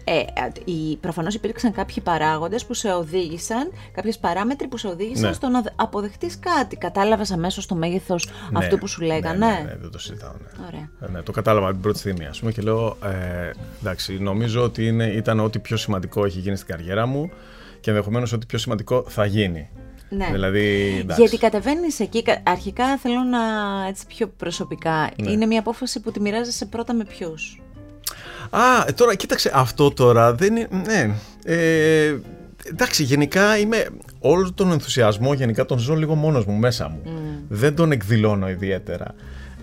ε, προφανώς υπήρξαν κάποιοι παράγοντες που σε οδήγησαν, κάποιες παράμετροι που σε οδήγησαν ναι. στο να αποδεχτείς κάτι. Κατάλαβες αμέσως το μέγεθος ναι, αυτού που σου λέγανε; Ναι, ναι, ναι, δεν το συζητάω. Ναι. Ωραία. Ε, ναι, το κατάλαβα την πρώτη στιγμή, ας πούμε, και λέω, ε, εντάξει, νομίζω ότι είναι, ήταν ό,τι πιο σημαντικό έχει γίνει στην καριέρα μου και ενδεχομένως ό,τι πιο σημαντικό θα γίνει. Ναι. Δηλαδή, Γιατί κατεβαίνεις εκεί, αρχικά θέλω να έτσι πιο προσωπικά. Ναι. Είναι μια απόφαση που τη μοιράζεσαι πρώτα με ποιους; Α, τώρα κοίταξε, αυτό τώρα δεν είναι. Ναι. Ε, εντάξει, γενικά είμαι. Όλο τον ενθουσιασμό γενικά τον ζω λίγο μόνος μου μέσα μου. Δεν τον εκδηλώνω ιδιαίτερα.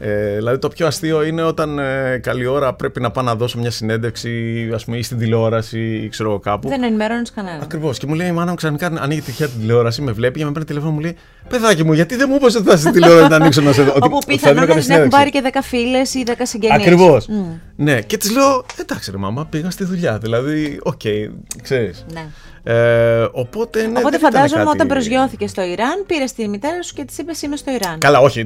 Ε, δηλαδή το πιο αστείο είναι όταν ε, καλή ώρα πρέπει να πάω να δώσω μια συνέντευξη ας πούμε, ή στην τηλεόραση ή ξέρω εγώ κάπου. Δεν ενημερώνεις κανένα. Ακριβώς. Και μου λέει η μάνα μου ξαφνικά ανοίγει τυχαία την τηλεόραση, με βλέπει και με παίρνει τηλέφωνο μου λέει Παιδάκι μου, γιατί δεν μου είπες ότι θα στην τηλεόραση να ανοίξω να σε δω; Όπου πιθανόν να έχουν πάρει και 10 φίλες ή 10 συγγενείς. Ακριβώς. Mm. Ναι, και της λέω Εντάξει, ρε μάμα, πήγα στη δουλειά. Δηλαδή, OK, okay, ξέρεις. Ναι. Ε, οπότε, ναι, οπότε φαντάζομαι κάτι... όταν προσγειώθηκε στο Ιράν, πήρε τη μητέρα σου και της είπε Είμαι στο Ιράν. Καλά, όχι.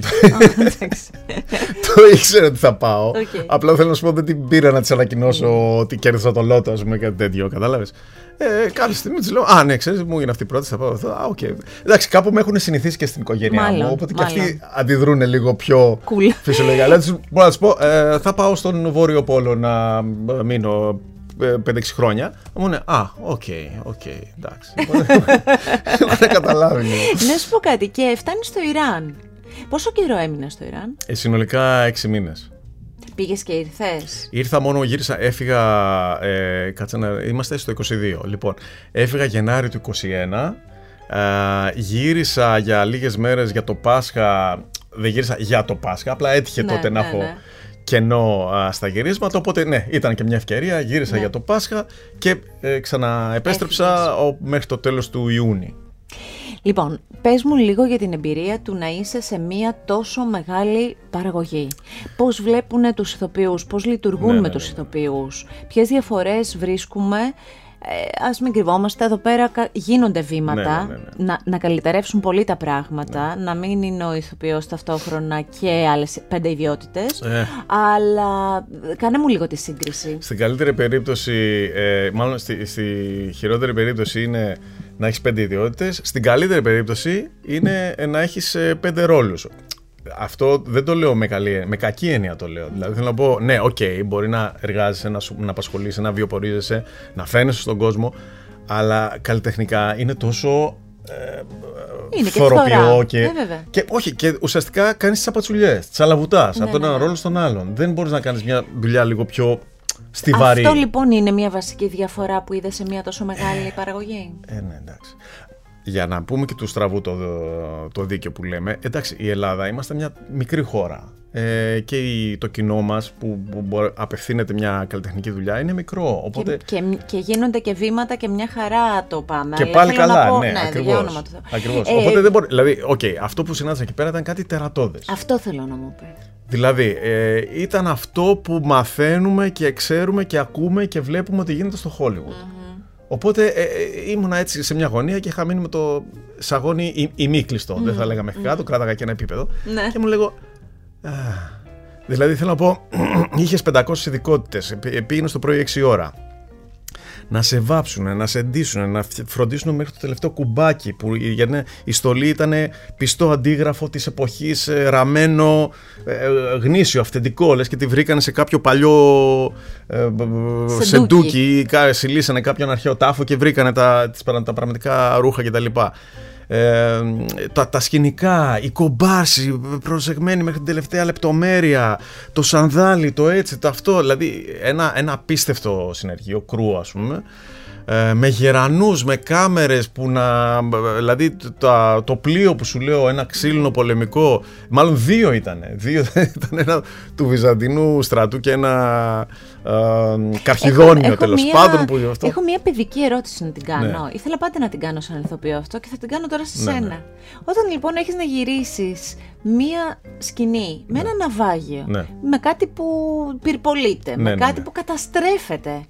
το ήξερα ότι θα πάω. Okay. Απλά θέλω να σου πω δεν την πήρα να της ανακοινώσω ότι κέρδισα το λότο, ας πούμε, κάτι τέτοιο. Κατάλαβες. Ε, κάποια στιγμή της λέω: Α, ναι, ξέρεις, μου έγινε αυτή η πρόταση, θα πάω εδώ. Α, okay. Εντάξει, κάπου με έχουν συνηθίσει και στην οικογένειά μάλλον, μου. Οπότε μάλλον. και αυτοί αντιδρούν λίγο πιο cool. φυσιολογικά. μπορώ να σου πω: ε, Θα πάω στον Βόρειο Πόλο να μείνω 5-6 χρόνια. Μου είναι Α, οκ, οκ, εντάξει. Δεν καταλάβει. Να σου πω κάτι, και φτάνεις στο Ιράν. Πόσο καιρό έμεινες στο Ιράν, Ε, συνολικά 6 μήνες. Πήγες και ήρθες; Ήρθα μόνο, γύρισα, έφυγα. Ε, κάτσε να. Είμαστε στο 22. Λοιπόν, έφυγα Γενάρη του 21. Ε, γύρισα για λίγες μέρες για το Πάσχα. Δεν γύρισα για το Πάσχα, απλά έτυχε Ναι, τότε να ναι, έχω ναι. Κενό α, στα γυρίσματα. Οπότε ναι, ήταν και μια ευκαιρία. Γύρισα Ναι. για το Πάσχα και ε, ξαναεπέστρεψα ο, μέχρι το τέλος του Ιούνιου. Λοιπόν, πες μου λίγο για την εμπειρία του να είσαι σε μία τόσο μεγάλη παραγωγή. Πώς βλέπουν τους ηθοποιούς, πώς λειτουργούν Ναι, με ναι, τους ναι. ηθοποιούς, ποιες διαφορές βρίσκουμε. Ε, ας μην κρυβόμαστε, εδώ πέρα κα- γίνονται βήματα Ναι, ναι, ναι, Να, να καλυτερεύσουν πολύ τα πράγματα, να μην είναι ο ηθοποιός ταυτόχρονα και άλλες πέντε ιδιότητες, Ε. αλλά ε, κάνε μου λίγο τη σύγκριση. Στην καλύτερη περίπτωση, ε, μάλλον στη, στη χειρότερη περίπτωση είναι να έχεις πέντε ιδιότητες. Στην καλύτερη περίπτωση είναι ε, να έχεις ε, πέντε ρόλους. Αυτό δεν το λέω με, καλή, με κακή έννοια το λέω. Δηλαδή θέλω να πω, ναι, οκ, μπορεί να εργάζεσαι, να, σου, να απασχολείσαι, να βιοπορίζεσαι, να φαίνεσαι στον κόσμο, αλλά καλλιτεχνικά είναι τόσο ε, Είναι και φθοροποιό φθορά. και, Ε, βέβαια. και όχι, και ουσιαστικά κάνεις τσαπατσουλιές. Τσαλαβουτά Ναι, από τον ναι, ένα ναι. ρόλο στον άλλον. Δεν μπορείς να κάνεις μια δουλειά λίγο πιο στιβαρή. Αυτό λοιπόν είναι μια βασική διαφορά που είδες σε μια τόσο μεγάλη παραγωγή; Ε, ναι, εντάξει. Για να πούμε και του στραβού το, το δίκαιο που λέμε, εντάξει, η Ελλάδα είμαστε μια μικρή χώρα. Ε, και η- το κοινό μας που, που μπορεί- απευθύνεται μια καλλιτεχνική δουλειά είναι μικρό. Οπότε Και, και, και γίνονται και βήματα και μια χαρά το πάμε. Και αλλά πάλι θέλω να καλά, πω- ναι, για ακριβώς. όνομα του Θεού. ακριβώς. Ε, Οπότε δεν μπορεί. Δηλαδή, οκ, αυτό που συνάντησα εκεί πέρα ήταν κάτι τερατώδες. Αυτό θέλω να μου πεις. Δηλαδή, ε, ήταν αυτό που μαθαίνουμε και ξέρουμε και ακούμε και βλέπουμε ότι γίνεται στο Hollywood. Οπότε ε, ε, ήμουνα έτσι σε μια γωνία και είχα μείνει με το σαγόνι η- ημίκλειστο. Δεν θα λέγαμε μέχρι κάτω, κράταγα και ένα επίπεδο. Ναι. Και μου λέγω. «Α». Δηλαδή θέλω να πω, είχες 500 ειδικότητες, πήγαινε το πρωί 6 ώρα. Να σε βάψουν, να σε ντύσουν, να φ- φροντίσουν μέχρι το τελευταίο κουμπάκι που για να- η στολή ήταν πιστό αντίγραφο της εποχής, ε, ραμμένο, ε, ε, γνήσιο, αυθεντικό, λες και τη βρήκανε σε κάποιο παλιό ε, μπ- μπ- Σεντούκι. σεντούκι ή κα- συλλήσανε κάποιον αρχαίο τάφο και βρήκανε τα, τις, παρα- τα πραγματικά ρούχα κτλ. Ε, τα, τα σκηνικά, η κομπάρση προσεγμένη μέχρι την τελευταία λεπτομέρεια, το σανδάλι, το έτσι, το αυτό. Δηλαδή ένα, ένα απίστευτο συνεργείο, κρού ας πούμε. Ε, με γερανούς, με κάμερες που να... Δηλαδή το, το πλοίο που σου λέω, ένα ξύλινο πολεμικό, μάλλον δύο ήταν. Δύο ήταν ένα του Βυζαντινού στρατού και ένα ε, καρχιδόνιο τέλος μία- πάντων. Που αυτό... έχω μια παιδική ερώτηση να την κάνω. Ναι. Ήθελα πάντα να την κάνω σαν ηθοποιό αυτό και θα την κάνω τώρα σε Ναι, σένα. ναι. Όταν λοιπόν έχεις να γυρίσεις μία σκηνή με ένα ναυάγιο, Ναι. με κάτι που πυρπολείται, με Ναι, ναι, κάτι ναι. που καταστρέφεται,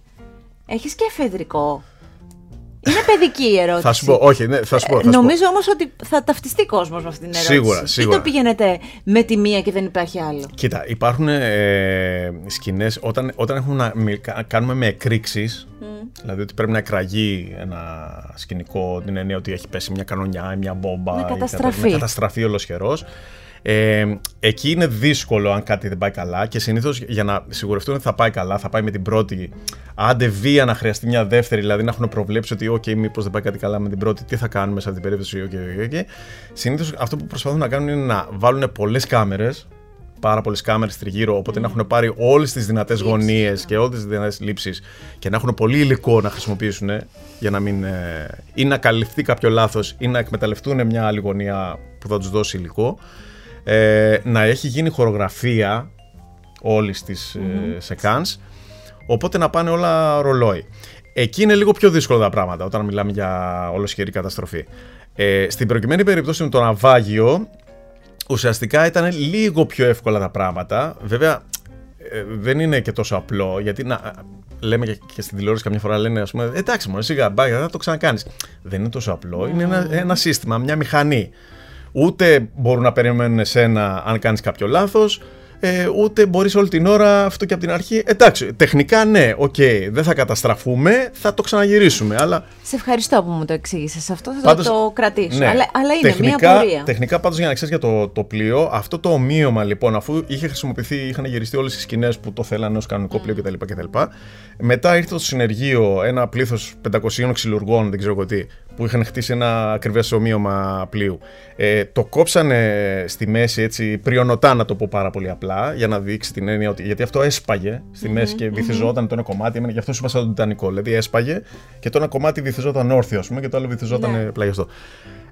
έχεις και εφεδρικό. Είναι παιδική η ερώτηση. Θα σου πω, όχι, ναι, θα σου πω. Ε, θα σου πω. Νομίζω όμως ότι θα ταυτιστεί κόσμος με αυτήν την ερώτηση. Σίγουρα, Ή σίγουρα. το πηγαίνετε με τη μία και δεν υπάρχει άλλο. Κοίτα, υπάρχουν ε, σκηνές όταν, όταν έχουμε να μι- κα- κάνουμε με εκρήξεις, δηλαδή ότι πρέπει να εκραγεί ένα σκηνικό, την εννοία ότι έχει πέσει μια κανονιά ή μια μπόμπα. Να ή κάτι- καταστραφεί. Να καταστραφεί ολοσχερός. Ε, εκεί είναι δύσκολο αν κάτι δεν πάει καλά και συνήθως για να σιγουρευτούν ότι θα πάει καλά, θα πάει με την πρώτη. Άντε βία να χρειαστεί μια δεύτερη, δηλαδή να έχουν προβλέψει ότι, OK, μήπως δεν πάει κάτι καλά με την πρώτη, τι θα κάνουμε σε αυτή την περίπτωση, OK, OK, OK. Συνήθως αυτό που προσπαθούν να κάνουν είναι να βάλουν πολλές κάμερες πάρα πολλές κάμερες τριγύρω, οπότε να έχουν πάρει όλες τις δυνατές γωνίες και όλες τις δυνατές λήψεις και να έχουν πολύ υλικό να χρησιμοποιήσουν για να μην. ε, ή να καλυφθεί κάποιο λάθος ή να εκμεταλλευτούν μια άλλη γωνία που θα τους δώσει υλικό. Ε, να έχει γίνει χορογραφία όλης της ε, σεκάνς, οπότε να πάνε όλα ρολόι. Εκεί είναι λίγο πιο δύσκολα τα πράγματα όταν μιλάμε για ολοσχερή καταστροφή. Ε, στην προκειμένη περίπτωση με το ναυάγιο, ουσιαστικά ήταν λίγο πιο εύκολα τα πράγματα. Βέβαια, ε, δεν είναι και τόσο απλό, γιατί να, λέμε και, και στην τηλεόραση καμιά φορά λένε, ας πούμε, εντάξει μόνο σιγά, μπάγια, θα το ξανακάνεις. Δεν είναι τόσο απλό, είναι ένα, ένα σύστημα, μια μηχανή. Ούτε μπορούν να περιμένουν εσένα αν κάνεις κάποιο λάθος, ε, ούτε μπορείς όλη την ώρα αυτό και από την αρχή. Εντάξει, τεχνικά ναι, οκ, δεν θα καταστραφούμε, θα το ξαναγυρίσουμε. Αλλά... Σε ευχαριστώ που μου το εξήγησες αυτό, θα πάντως, το κρατήσω. Ναι, αλλά, αλλά είναι τεχνικά, μια πορεία. Τεχνικά, πάντως για να ξέρεις για το, το πλοίο, αυτό το ομοίωμα λοιπόν, αφού είχε χρησιμοποιηθεί, είχαν γυριστεί όλες οι σκηνές που το θέλανε ως κανονικό μμ. πλοίο κτλ, κτλ. Μετά ήρθε το συνεργείο ένα πλήθος 500 ξυλουργών, δεν ξέρω τι, που είχαν χτίσει ένα ακριβές ομοίωμα πλοίου. Ε, το κόψανε στη μέση έτσι, πριονοτά να το πω πάρα πολύ απλά, για να δείξει την έννοια ότι. Γιατί αυτό έσπαγε στη μέση και βυθιζόταν το ένα κομμάτι. Γι' αυτός σου είπα σαν τον Τιτανικό. Δηλαδή έσπαγε και το ένα κομμάτι βυθιζόταν όρθιο, ας πούμε, και το άλλο βυθιζόταν ναι. πλαγιαστό.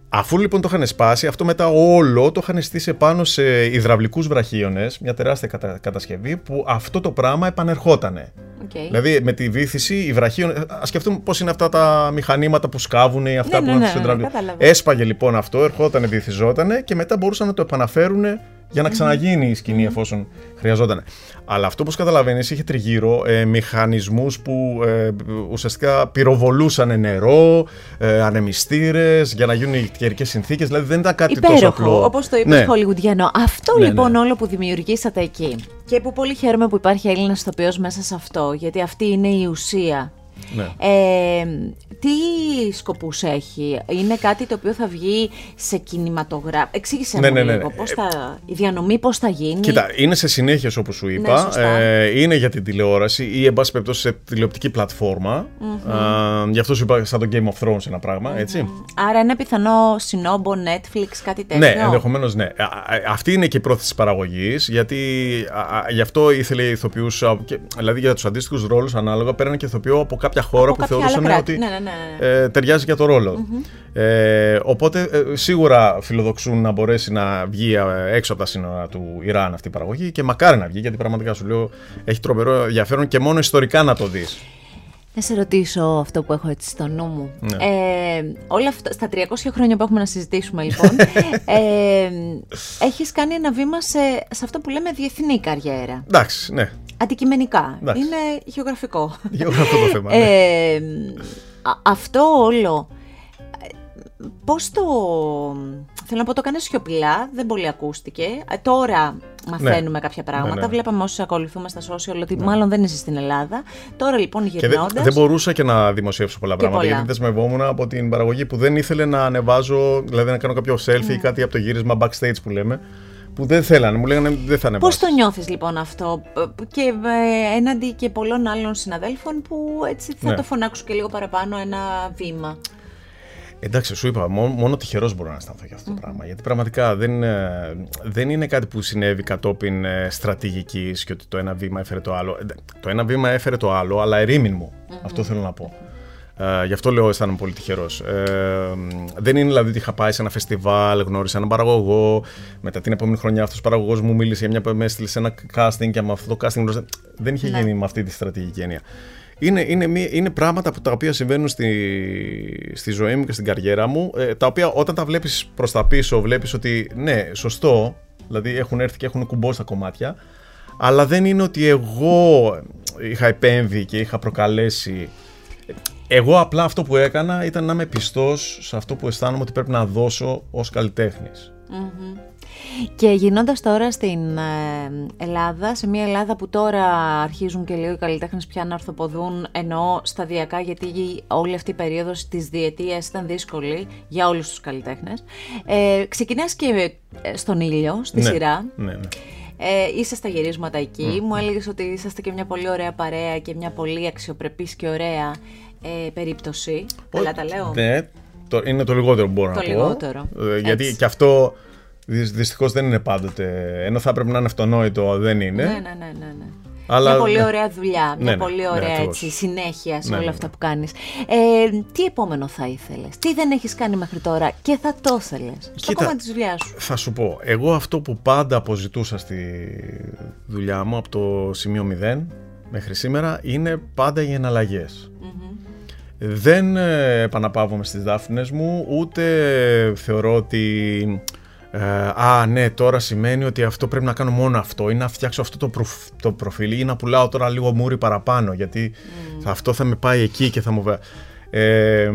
Αφού λοιπόν το είχαν σπάσει, αυτό μετά όλο το είχαν στήσει πάνω σε υδραυλικούς βραχίονες, μια τεράστια κατασκευή, που αυτό το πράγμα επανερχότανε. Okay. Δηλαδή με τη βήθηση, οι βραχίονες. Α σκεφτούμε πώς είναι αυτά τα μηχανήματα που σκάβουν ή αυτά ναι, που ναι, ναι, ναι, Έσπαγε λοιπόν αυτό, ερχόταν, βυθιζότανε και μετά μπορούσαν να το επαναφέρουν για να ξαναγίνει η σκηνή εφόσον χρειαζόταν. Αλλά αυτό που καταλαβαίνεις είχε τριγύρω ε, μηχανισμούς που ε, ουσιαστικά πυροβολούσαν νερό, ε, ανεμιστήρες για να γίνουν οι καιρικές συνθήκες. Δηλαδή δεν ήταν κάτι Υπέροχο, τόσο απλό. Όπως το είπες ναι. Χολιγουντιανό. Αυτό ναι, λοιπόν ναι. όλο που δημιουργήσατε εκεί. Και που πολύ χαίρομαι που υπάρχει Έλληνας ηθοποιός μέσα σε αυτό, γιατί αυτή είναι η ουσία ναι. Ε, τι σκοπούς έχει, είναι κάτι το οποίο θα βγει σε κινηματογράφο. Εξήγησε ναι, μου ναι, ναι, λίγο, πώς θα, η διανομή πώς θα γίνει. Κοίτα, είναι σε συνέχεια όπως σου είπα, ε, είναι για την τηλεόραση ή εν πάση περιπτώσει σε τηλεοπτική πλατφόρμα. Mm-hmm. γι' αυτό σου είπα σαν το Game of Thrones ένα πράγμα, έτσι. Άρα ένα πιθανό συνόμπο, Netflix, κάτι τέτοιο; Ναι, ενδεχομένως ναι. Αυτή είναι και η πρόθεση παραγωγής, γιατί γι' αυτό ήθελε η ηθοποιούς, δηλαδή για τους αντίστοιχους ρόλους ανάλογα, πέραν και ηθοποιό από κάποια χώρα που θεωρούσαν ότι ναι, ναι, ναι, ε, ταιριάζει για το ρολο Ε, οπότε ε, σίγουρα φιλοδοξούν να μπορέσει να βγει ε, έξω από τα σύνορα του Ιράν αυτή η παραγωγή και μακάρι να βγει γιατί πραγματικά σου λέω έχει τρομερό ενδιαφέρον και μόνο ιστορικά να το δεις. Να σε ρωτήσω αυτό που έχω έτσι στο νου μου. Ναι. Ε, όλα αυτά, στα 300 χρόνια που έχουμε να συζητήσουμε λοιπόν, ε, έχεις κάνει ένα βήμα σε, σε αυτό που λέμε διεθνή καριέρα. Εντάξει, ναι. Αντικειμενικά. Είναι γεωγραφικό. Γεωγραφικό το θέμα. Ναι. Ε, αυτό όλο, πώς το... Θέλω να πω, το κάνει σιωπηλά, δεν πολύ ακούστηκε. Ε, τώρα μαθαίνουμε ναι. κάποια πράγματα. Ναι, ναι. Βλέπαμε όσοι ακολουθούμε στα social ότι μάλλον δεν είσαι στην Ελλάδα. Τώρα λοιπόν γυρνώντα. Δεν, δεν μπορούσα και να δημοσιεύσω πολλά πράγματα. Πολλά. Γιατί δεσμευόμουν από την παραγωγή που δεν ήθελε να ανεβάζω, δηλαδή να κάνω κάποιο selfie ή κάτι από το γύρισμα backstage που λέμε που δεν θέλανε, μου λέγανε δεν θα ανεβάσεις. Πώς το νιώθεις λοιπόν αυτό; Και ε, έναντι και πολλών άλλων συναδέλφων που έτσι θα ναι. το φωνάξουν και λίγο παραπάνω ένα βήμα. Εντάξει, σου είπα, μόνο, μόνο τυχερός μπορώ να αισθανθώ για αυτό το πράγμα. Γιατί πραγματικά δεν, ε, δεν είναι κάτι που συνέβη κατόπιν ε, στρατηγικής και ότι το ένα βήμα έφερε το άλλο. Το ένα βήμα έφερε το άλλο, αλλά ερήμην μου. Αυτό θέλω να πω. Ε, γι' αυτό λέω αισθάνομαι πολύ τυχερός. Ε, δεν είναι δηλαδή ότι είχα πάει σε ένα φεστιβάλ, γνώρισα έναν παραγωγό. Μετά την επόμενη χρονιά αυτός ο παραγωγός μου μίλησε για μια με έστειλε σε ένα casting και με αυτό το casting γνώρισα. Δεν είχε ναι. γίνει με αυτή τη στρατηγική έννοια. Είναι, είναι, είναι πράγματα που τα οποία συμβαίνουν στη, στη ζωή μου και στην καριέρα μου, ε, τα οποία όταν τα βλέπεις προς τα πίσω, βλέπεις ότι ναι, σωστό, δηλαδή έχουν έρθει και έχουν κουμπώσει τα κομμάτια, αλλά δεν είναι ότι εγώ είχα επέμβει και είχα προκαλέσει εγώ απλά αυτό που έκανα ήταν να είμαι πιστός σε αυτό που αισθάνομαι ότι πρέπει να δώσω ως καλλιτέχνης. Και γινώντας τώρα στην ε, Ελλάδα, σε μια Ελλάδα που τώρα αρχίζουν και λίγο οι καλλιτέχνες πια να ορθοποδούν, εννοώ σταδιακά, γιατί όλη αυτή η περίοδος της διετίας ήταν δύσκολη για όλους τους καλλιτέχνες. Ε, ξεκινάς και ε, στον ήλιο, στη ναι, σειρά. Ναι, ναι. Ε, είσαι στα γυρίσματα εκεί. Μου έλεγες ότι είσαστε και μια πολύ ωραία παρέα και μια πολύ αξιοπρεπής και ωραία ε, περίπτωση. Καλά τα λέω. Ναι, το, είναι το λιγότερο που μπορώ το να λιγότερο. πω. Ε, γιατί και αυτό δυστυχώς δεν είναι πάντοτε. Ενώ θα έπρεπε να είναι αυτονόητο, δεν είναι. Ναι, ναι, ναι. ναι, ναι. Αλλά... Μια πολύ ωραία δουλειά, μια ναι, ναι, πολύ ωραία έτσι, συνέχεια σε όλα αυτά που κάνεις. Ε, τι επόμενο θα ήθελες, τι δεν έχεις κάνει μέχρι τώρα και θα το ήθελες; Στο κόμμα της δουλειάς σου. Θα σου πω, εγώ αυτό που πάντα αποζητούσα στη δουλειά μου από το σημείο 0 μέχρι σήμερα είναι πάντα οι εναλλαγές. Δεν ε, επαναπαύομαι στις δάφνες μου, ούτε θεωρώ ότι ε, α, ναι, τώρα σημαίνει ότι αυτό πρέπει να κάνω μόνο αυτό ή να φτιάξω αυτό το, το προφίλ ή να πουλάω τώρα λίγο μούρι παραπάνω γιατί mm. αυτό θα με πάει εκεί και θα μου... Ε, ε,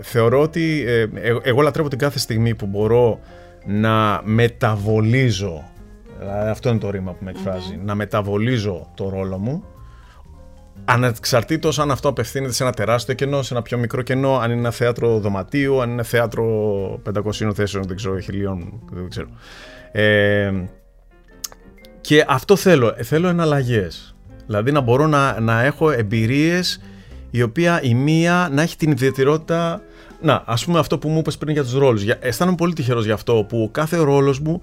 θεωρώ ότι ε, εγώ λατρεύω την κάθε στιγμή που μπορώ να μεταβολίζω Δηλαδή, αυτό είναι το ρήμα που με εκφραζει Να μεταβολίζω το ρόλο μου Ανεξαρτήτως αν αυτό απευθύνεται σε ένα τεράστιο κενό, σε ένα πιο μικρό κενό, αν είναι ένα θέατρο δωματίου, αν είναι θέατρο 500 θέσεων, δεν ξέρω, χιλίων, δεν ξέρω. Ε, και αυτό θέλω. Θέλω εναλλαγές. Δηλαδή να μπορώ να, να έχω εμπειρίες η οποία η μία να έχει την ιδιαιτερότητα. Να, ας πούμε αυτό που μου είπες πριν για τους ρόλους. Αισθάνομαι πολύ τυχερός γι' αυτό που κάθε ρόλος μου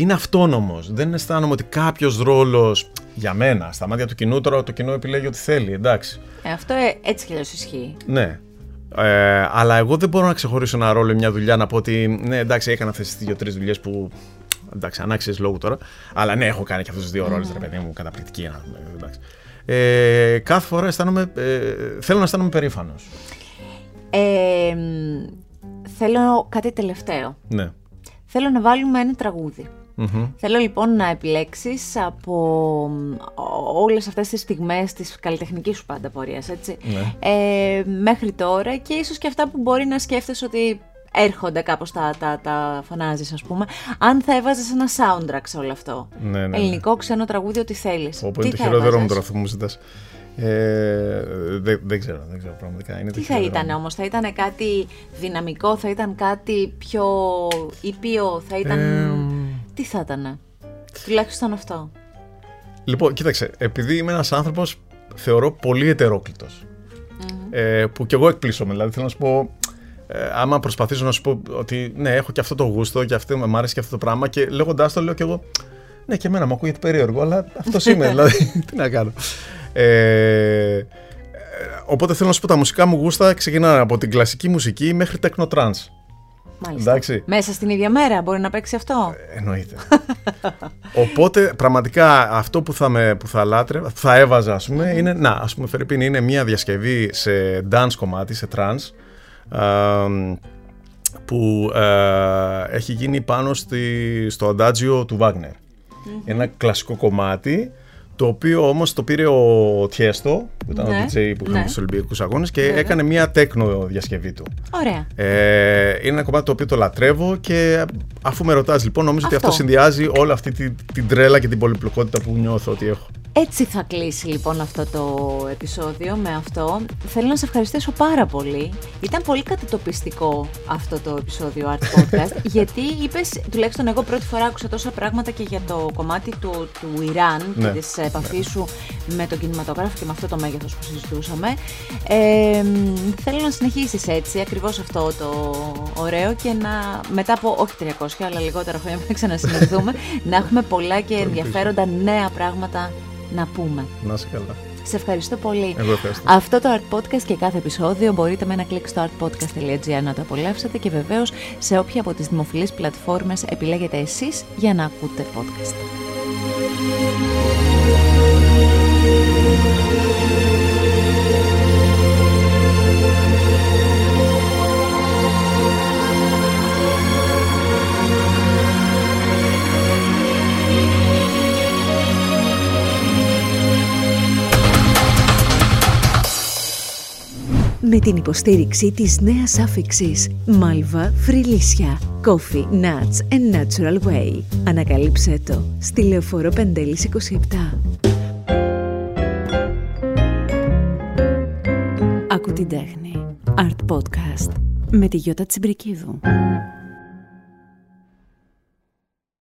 είναι αυτόνομος. Δεν αισθάνομαι ότι κάποιος ρόλος για μένα, στα μάτια του κοινού, τώρα το κοινό επιλέγει ό,τι θέλει, εντάξει. Ε, αυτό ε, έτσι κι αλλιώς ισχύει. Ναι. Ε, αλλά εγώ δεν μπορώ να ξεχωρίσω ένα ρόλο ή μια δουλειά να πω ότι ναι, εντάξει, έκανα αυτές τις δύο-τρει δουλειές που εντάξει, ανάξιες λόγου τώρα. Αλλά ναι, έχω κάνει και αυτούς τους δύο ρόλους, ρε παιδί μου, καταπληκτική. Εντάξει. Ε, κάθε φορά αισθάνομαι, ε, θέλω να αισθάνομαι περήφανος. Ε, θέλω κάτι τελευταίο. Ναι. Θέλω να βάλουμε ένα Θέλω λοιπόν να επιλέξεις από όλες αυτές τις στιγμές της καλλιτεχνικής σου πάντα πορείας, έτσι, ναι. ε, μέχρι τώρα και ίσως και αυτά που μπορεί να σκέφτεσαι ότι έρχονται κάπως τα, τα, τα φωνάζεις ας πούμε. Αν θα έβαζες ένα soundtrack σε όλο αυτό. Ναι, ναι, ναι. ελληνικό ξένο τραγούδι ό,τι θέλεις. Όπου είναι το χειρότερο μου τώρα αυτό που μου ζητάς. Ε, δεν, δεν ξέρω, δεν ξέρω πραγματικά. Είναι Τι θα ήταν όμως, θα ήταν κάτι δυναμικό, θα ήταν κάτι πιο ήπιο, θα ήταν... Ε, Τι θα ήταν, τουλάχιστον αυτό. Λοιπόν, κοίταξε, επειδή είμαι ένας άνθρωπος, θεωρώ πολύ ε, που κι εγώ εκπλήσωμαι, δηλαδή θέλω να σου πω, ε, άμα προσπαθήσω να σου πω ότι ναι, έχω και αυτό το γούστο και αυτό, μου άρεσε και αυτό το πράγμα και λέγοντάς το λέω κι εγώ, ναι, και εμένα μου ακούγεται περίεργο, αλλά αυτός είμαι, δηλαδή, τι να κάνω. Ε, οπότε θέλω να σου πω τα μουσικά μου γούστα ξεκινάνε από την κλασική μουσική μέχρι τέκνο trance. Μάλιστα. Εντάξει. Μέσα στην ίδια μέρα μπορεί να παίξει αυτό; Ε, εννοείται. Οπότε πραγματικά αυτό που θα, με, που θα λάτρε, που θα έβαζα ας πούμε, είναι, να ας πούμε Φερρυπίν, είναι μια διασκευή σε dance κομμάτι, σε trance, που ε, έχει γίνει πάνω στη, στο αντάτζιο του Wagner. Ένα κλασικό κομμάτι το οποίο όμως το πήρε ο Τιέστο, που ήταν ναι, ο DJ που είχαμε ναι. στους Ολυμπιακούς Αγώνες, και έκανε μία τέκνο διασκευή του. Ωραία. Ε, είναι ένα κομμάτι το οποίο το λατρεύω και αφού με ρωτάς λοιπόν, νομίζω αυτό. ότι αυτό συνδυάζει όλη αυτή την, την τρέλα και την πολυπλοκότητα που νιώθω ότι έχω. Έτσι θα κλείσει λοιπόν αυτό το επεισόδιο με αυτό. Θέλω να σε ευχαριστήσω πάρα πολύ. Ήταν πολύ κατατοπιστικό αυτό το επεισόδιο Art Podcast, γιατί είπες, τουλάχιστον εγώ πρώτη φορά άκουσα τόσα πράγματα και για το κομμάτι του, του Ιράν ναι. και της επαφής σου με τον κινηματογράφο και με αυτό το μέγεθος που συζητούσαμε. Ε, θέλω να συνεχίσεις έτσι, ακριβώς αυτό το ωραίο και να μετά από όχι 300 αλλά λιγότερα χρόνια που να ξανασυνεχθούμε, να έχουμε πολλά και ενδιαφέροντα νέα πράγματα να πούμε. Να είσαι καλά. Σε ευχαριστώ πολύ. Εγώ ευχαριστώ. Αυτό το Art Podcast και κάθε επεισόδιο μπορείτε με ένα κλικ στο artpodcast.gr να το απολαύσετε και βεβαίως σε όποια από τις δημοφιλείς πλατφόρμες επιλέγετε εσείς για να ακούτε podcast. Με την υποστήριξη της νέας άφηξης Malva Φρυλίσια Coffee, Nuts and Natural Way. Ανακαλύψέ το στη Λεωφόρο Πεντέλης 27. Ακού την τέχνη. Art Podcast με τη Γιώτα Τσιμπρικίδου.